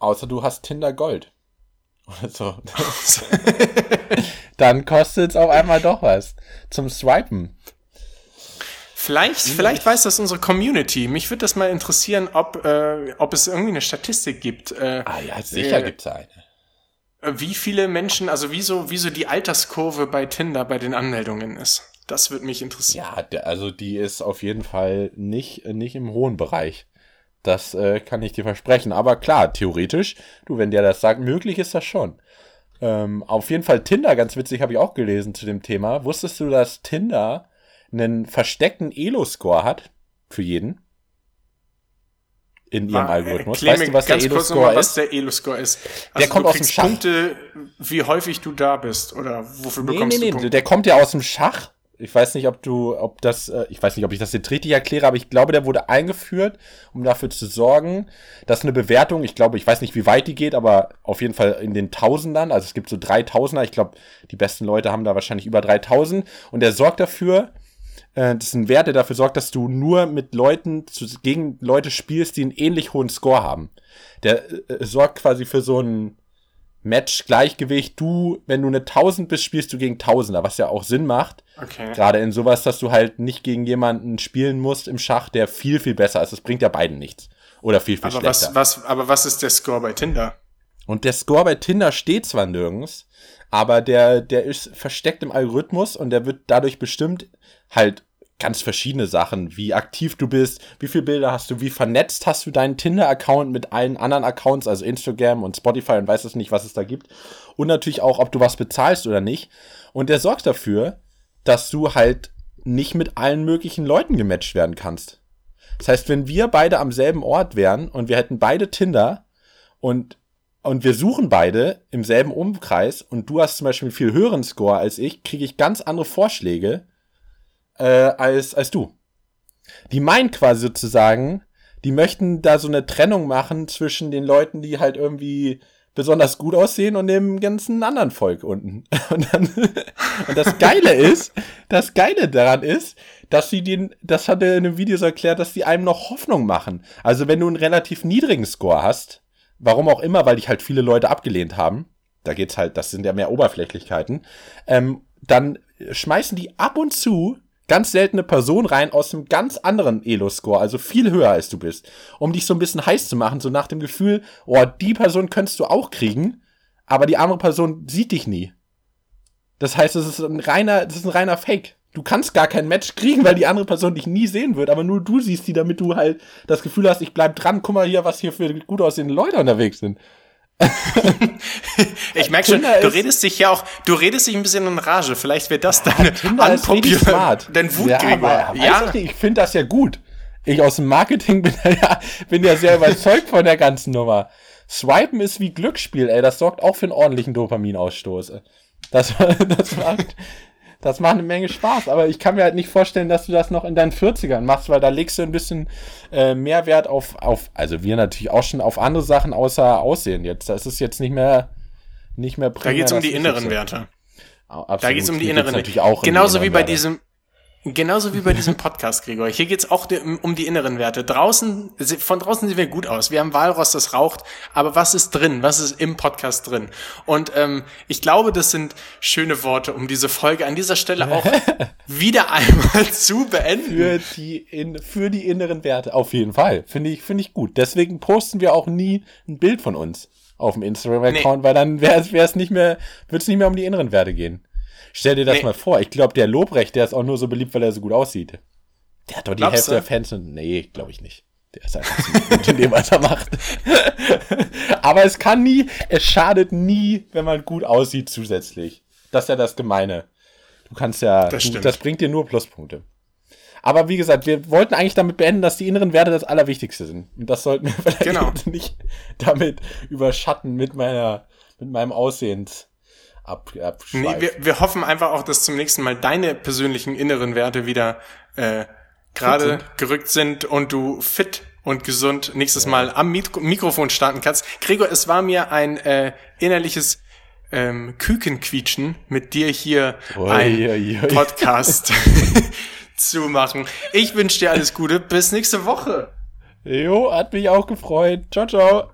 Außer du hast Tinder Gold. Oder so. Dann kostet es auf einmal doch was. Zum Swipen. Vielleicht, vielleicht weiß das unsere Community. Mich würde das mal interessieren, ob, äh, ob es irgendwie eine Statistik gibt. Äh, Ah ja, sicher Äh, gibt's eine. Wie viele Menschen, also wieso, wieso die Alterskurve bei Tinder bei den Anmeldungen ist. Das würde mich interessieren. Ja, also die ist auf jeden Fall nicht, nicht im hohen Bereich. Das äh, kann ich dir versprechen. Aber klar, theoretisch, du, wenn der das sagt, möglich ist das schon. Ähm, auf jeden Fall Tinder, ganz witzig, habe ich auch gelesen zu dem Thema. Wusstest du, dass Tinder einen versteckten Elo-Score hat? Für jeden? In ihrem Mal, Algorithmus. erklär Weißt du, was der Elo-Score nochmal, was ist? der Elo-Score ist. Also kommt du aus dem Schach. Punkte, wie häufig du da bist oder wofür Nee, bekommst nee, du nee, Punkte. der kommt ja aus dem Schach. Ich weiß nicht, ob du, ob das, äh, ich weiß nicht, ob ich das jetzt richtig erkläre, aber ich glaube, der wurde eingeführt, um dafür zu sorgen, dass eine Bewertung, ich glaube, ich weiß nicht, wie weit die geht, aber auf jeden Fall in den Tausendern, also es gibt so 3000er, ich glaube, die besten Leute haben da wahrscheinlich über 3000 und der sorgt dafür, äh, das ist ein Wert, der dafür sorgt, dass du nur mit Leuten, zu, gegen Leute spielst, die einen ähnlich hohen Score haben. Der äh, sorgt quasi für so ein Match-Gleichgewicht. Du, wenn du eine 1000 bist, spielst du gegen Tausender, was ja auch Sinn macht. Okay. Gerade in sowas, dass du halt nicht gegen jemanden spielen musst im Schach, der viel, viel besser ist. Das bringt ja beiden nichts. Oder viel, viel Aber schlechter. was, was, aber was ist der Score bei Tinder? Und der Score bei Tinder steht zwar nirgends, aber der, der ist versteckt im Algorithmus und der wird dadurch bestimmt halt ganz verschiedene Sachen, wie aktiv du bist, wie viele Bilder hast du, wie vernetzt hast du deinen Tinder-Account mit allen anderen Accounts, also Instagram und Spotify und weiß es nicht, was es da gibt. Und natürlich auch, ob du was bezahlst oder nicht. Und der sorgt dafür, dass du halt nicht mit allen möglichen Leuten gematcht werden kannst. Das heißt, wenn wir beide am selben Ort wären und wir hätten beide Tinder und und wir suchen beide im selben Umkreis und du hast zum Beispiel einen viel höheren Score als ich, kriege ich ganz andere Vorschläge äh, als, als du. Die meinen quasi sozusagen, die möchten da so eine Trennung machen zwischen den Leuten, die halt irgendwie besonders gut aussehen und dem ganzen anderen Volk unten. Und, dann, und das Geile ist, das Geile daran ist, dass sie den, das hat er in einem Video so erklärt, dass die einem noch Hoffnung machen. Also wenn du einen relativ niedrigen Score hast, warum auch immer, weil dich halt viele Leute abgelehnt haben, da geht's halt, das sind ja mehr Oberflächlichkeiten, ähm, dann schmeißen die ab und zu ganz seltene Person rein aus einem ganz anderen Elo-Score, also viel höher als du bist, um dich so ein bisschen heiß zu machen, so nach dem Gefühl, oh, die Person könntest du auch kriegen, aber die andere Person sieht dich nie. Das heißt, es ist ein reiner, das ist ein reiner Fake. Du kannst gar kein Match kriegen, weil die andere Person dich nie sehen wird, aber nur du siehst die, damit du halt das Gefühl hast, ich bleib dran, guck mal hier, was hier für gut aussehende Leute unterwegs sind. Ich merke schon, du redest dich ja auch, du redest dich ein bisschen in Rage. Vielleicht wäre das deine smart. dein Wut, ja, aber, Ja, ich ich finde das ja gut. Ich aus dem Marketing bin ja, bin ja sehr überzeugt von der ganzen Nummer. Swipen ist wie Glücksspiel, ey. Das sorgt auch für einen ordentlichen Dopaminausstoß. Das, das, macht, das macht eine Menge Spaß. Aber ich kann mir halt nicht vorstellen, dass du das noch in deinen 40ern machst, weil da legst du ein bisschen äh, mehr Wert auf, auf, also wir natürlich auch schon auf andere Sachen außer Aussehen jetzt. Das ist jetzt nicht mehr, nicht mehr da geht's um primär die inneren. Werte. Absolut. Da geht's um die inneren natürlich auch um die Genauso wie bei Werte. diesem, genauso wie bei diesem Podcast, Gregor. Hier geht's auch um die inneren Werte. Draußen, von draußen sehen wir gut aus. Wir haben Walross, das raucht. Aber was ist drin? Was ist im Podcast drin? Und ähm, ich glaube, das sind schöne Worte, um diese Folge an dieser Stelle auch wieder einmal zu beenden. für die, in, für die inneren Werte. Auf jeden Fall. Finde ich, finde ich gut. Deswegen posten wir auch nie ein Bild von uns auf dem Instagram-Account, weil dann wäre es nicht mehr, wird es nicht mehr um die inneren Werte gehen. Stell dir das Nee. mal vor. Ich glaube, der Lobrecht, der ist auch nur so beliebt, weil er so gut aussieht. Der hat doch die Glaubst Hälfte du? der Fans und, nee, glaube ich nicht. Der ist einfach ziemlich gut in dem, was er macht. Aber es kann nie, es schadet nie, wenn man gut aussieht zusätzlich. Das ist ja das Gemeine. Du kannst ja, Das du, das bringt dir nur Pluspunkte. Aber wie gesagt, wir wollten eigentlich damit beenden, dass die inneren Werte das Allerwichtigste sind. Und das sollten wir vielleicht Genau. nicht damit überschatten mit meiner, mit meinem Aussehens ab, abschweif. Nee, wir, wir hoffen einfach auch, dass zum nächsten Mal deine persönlichen inneren Werte wieder äh, gerade gerückt sind und du fit und gesund nächstes Mal am Mikro Mikrofon starten kannst. Gregor, es war mir ein äh, innerliches ähm, Kükenquietschen, mit dir hier ein. Podcast zu machen. Ich wünsche dir alles Gute. Bis nächste Woche. Jo, hat mich auch gefreut. Ciao, ciao.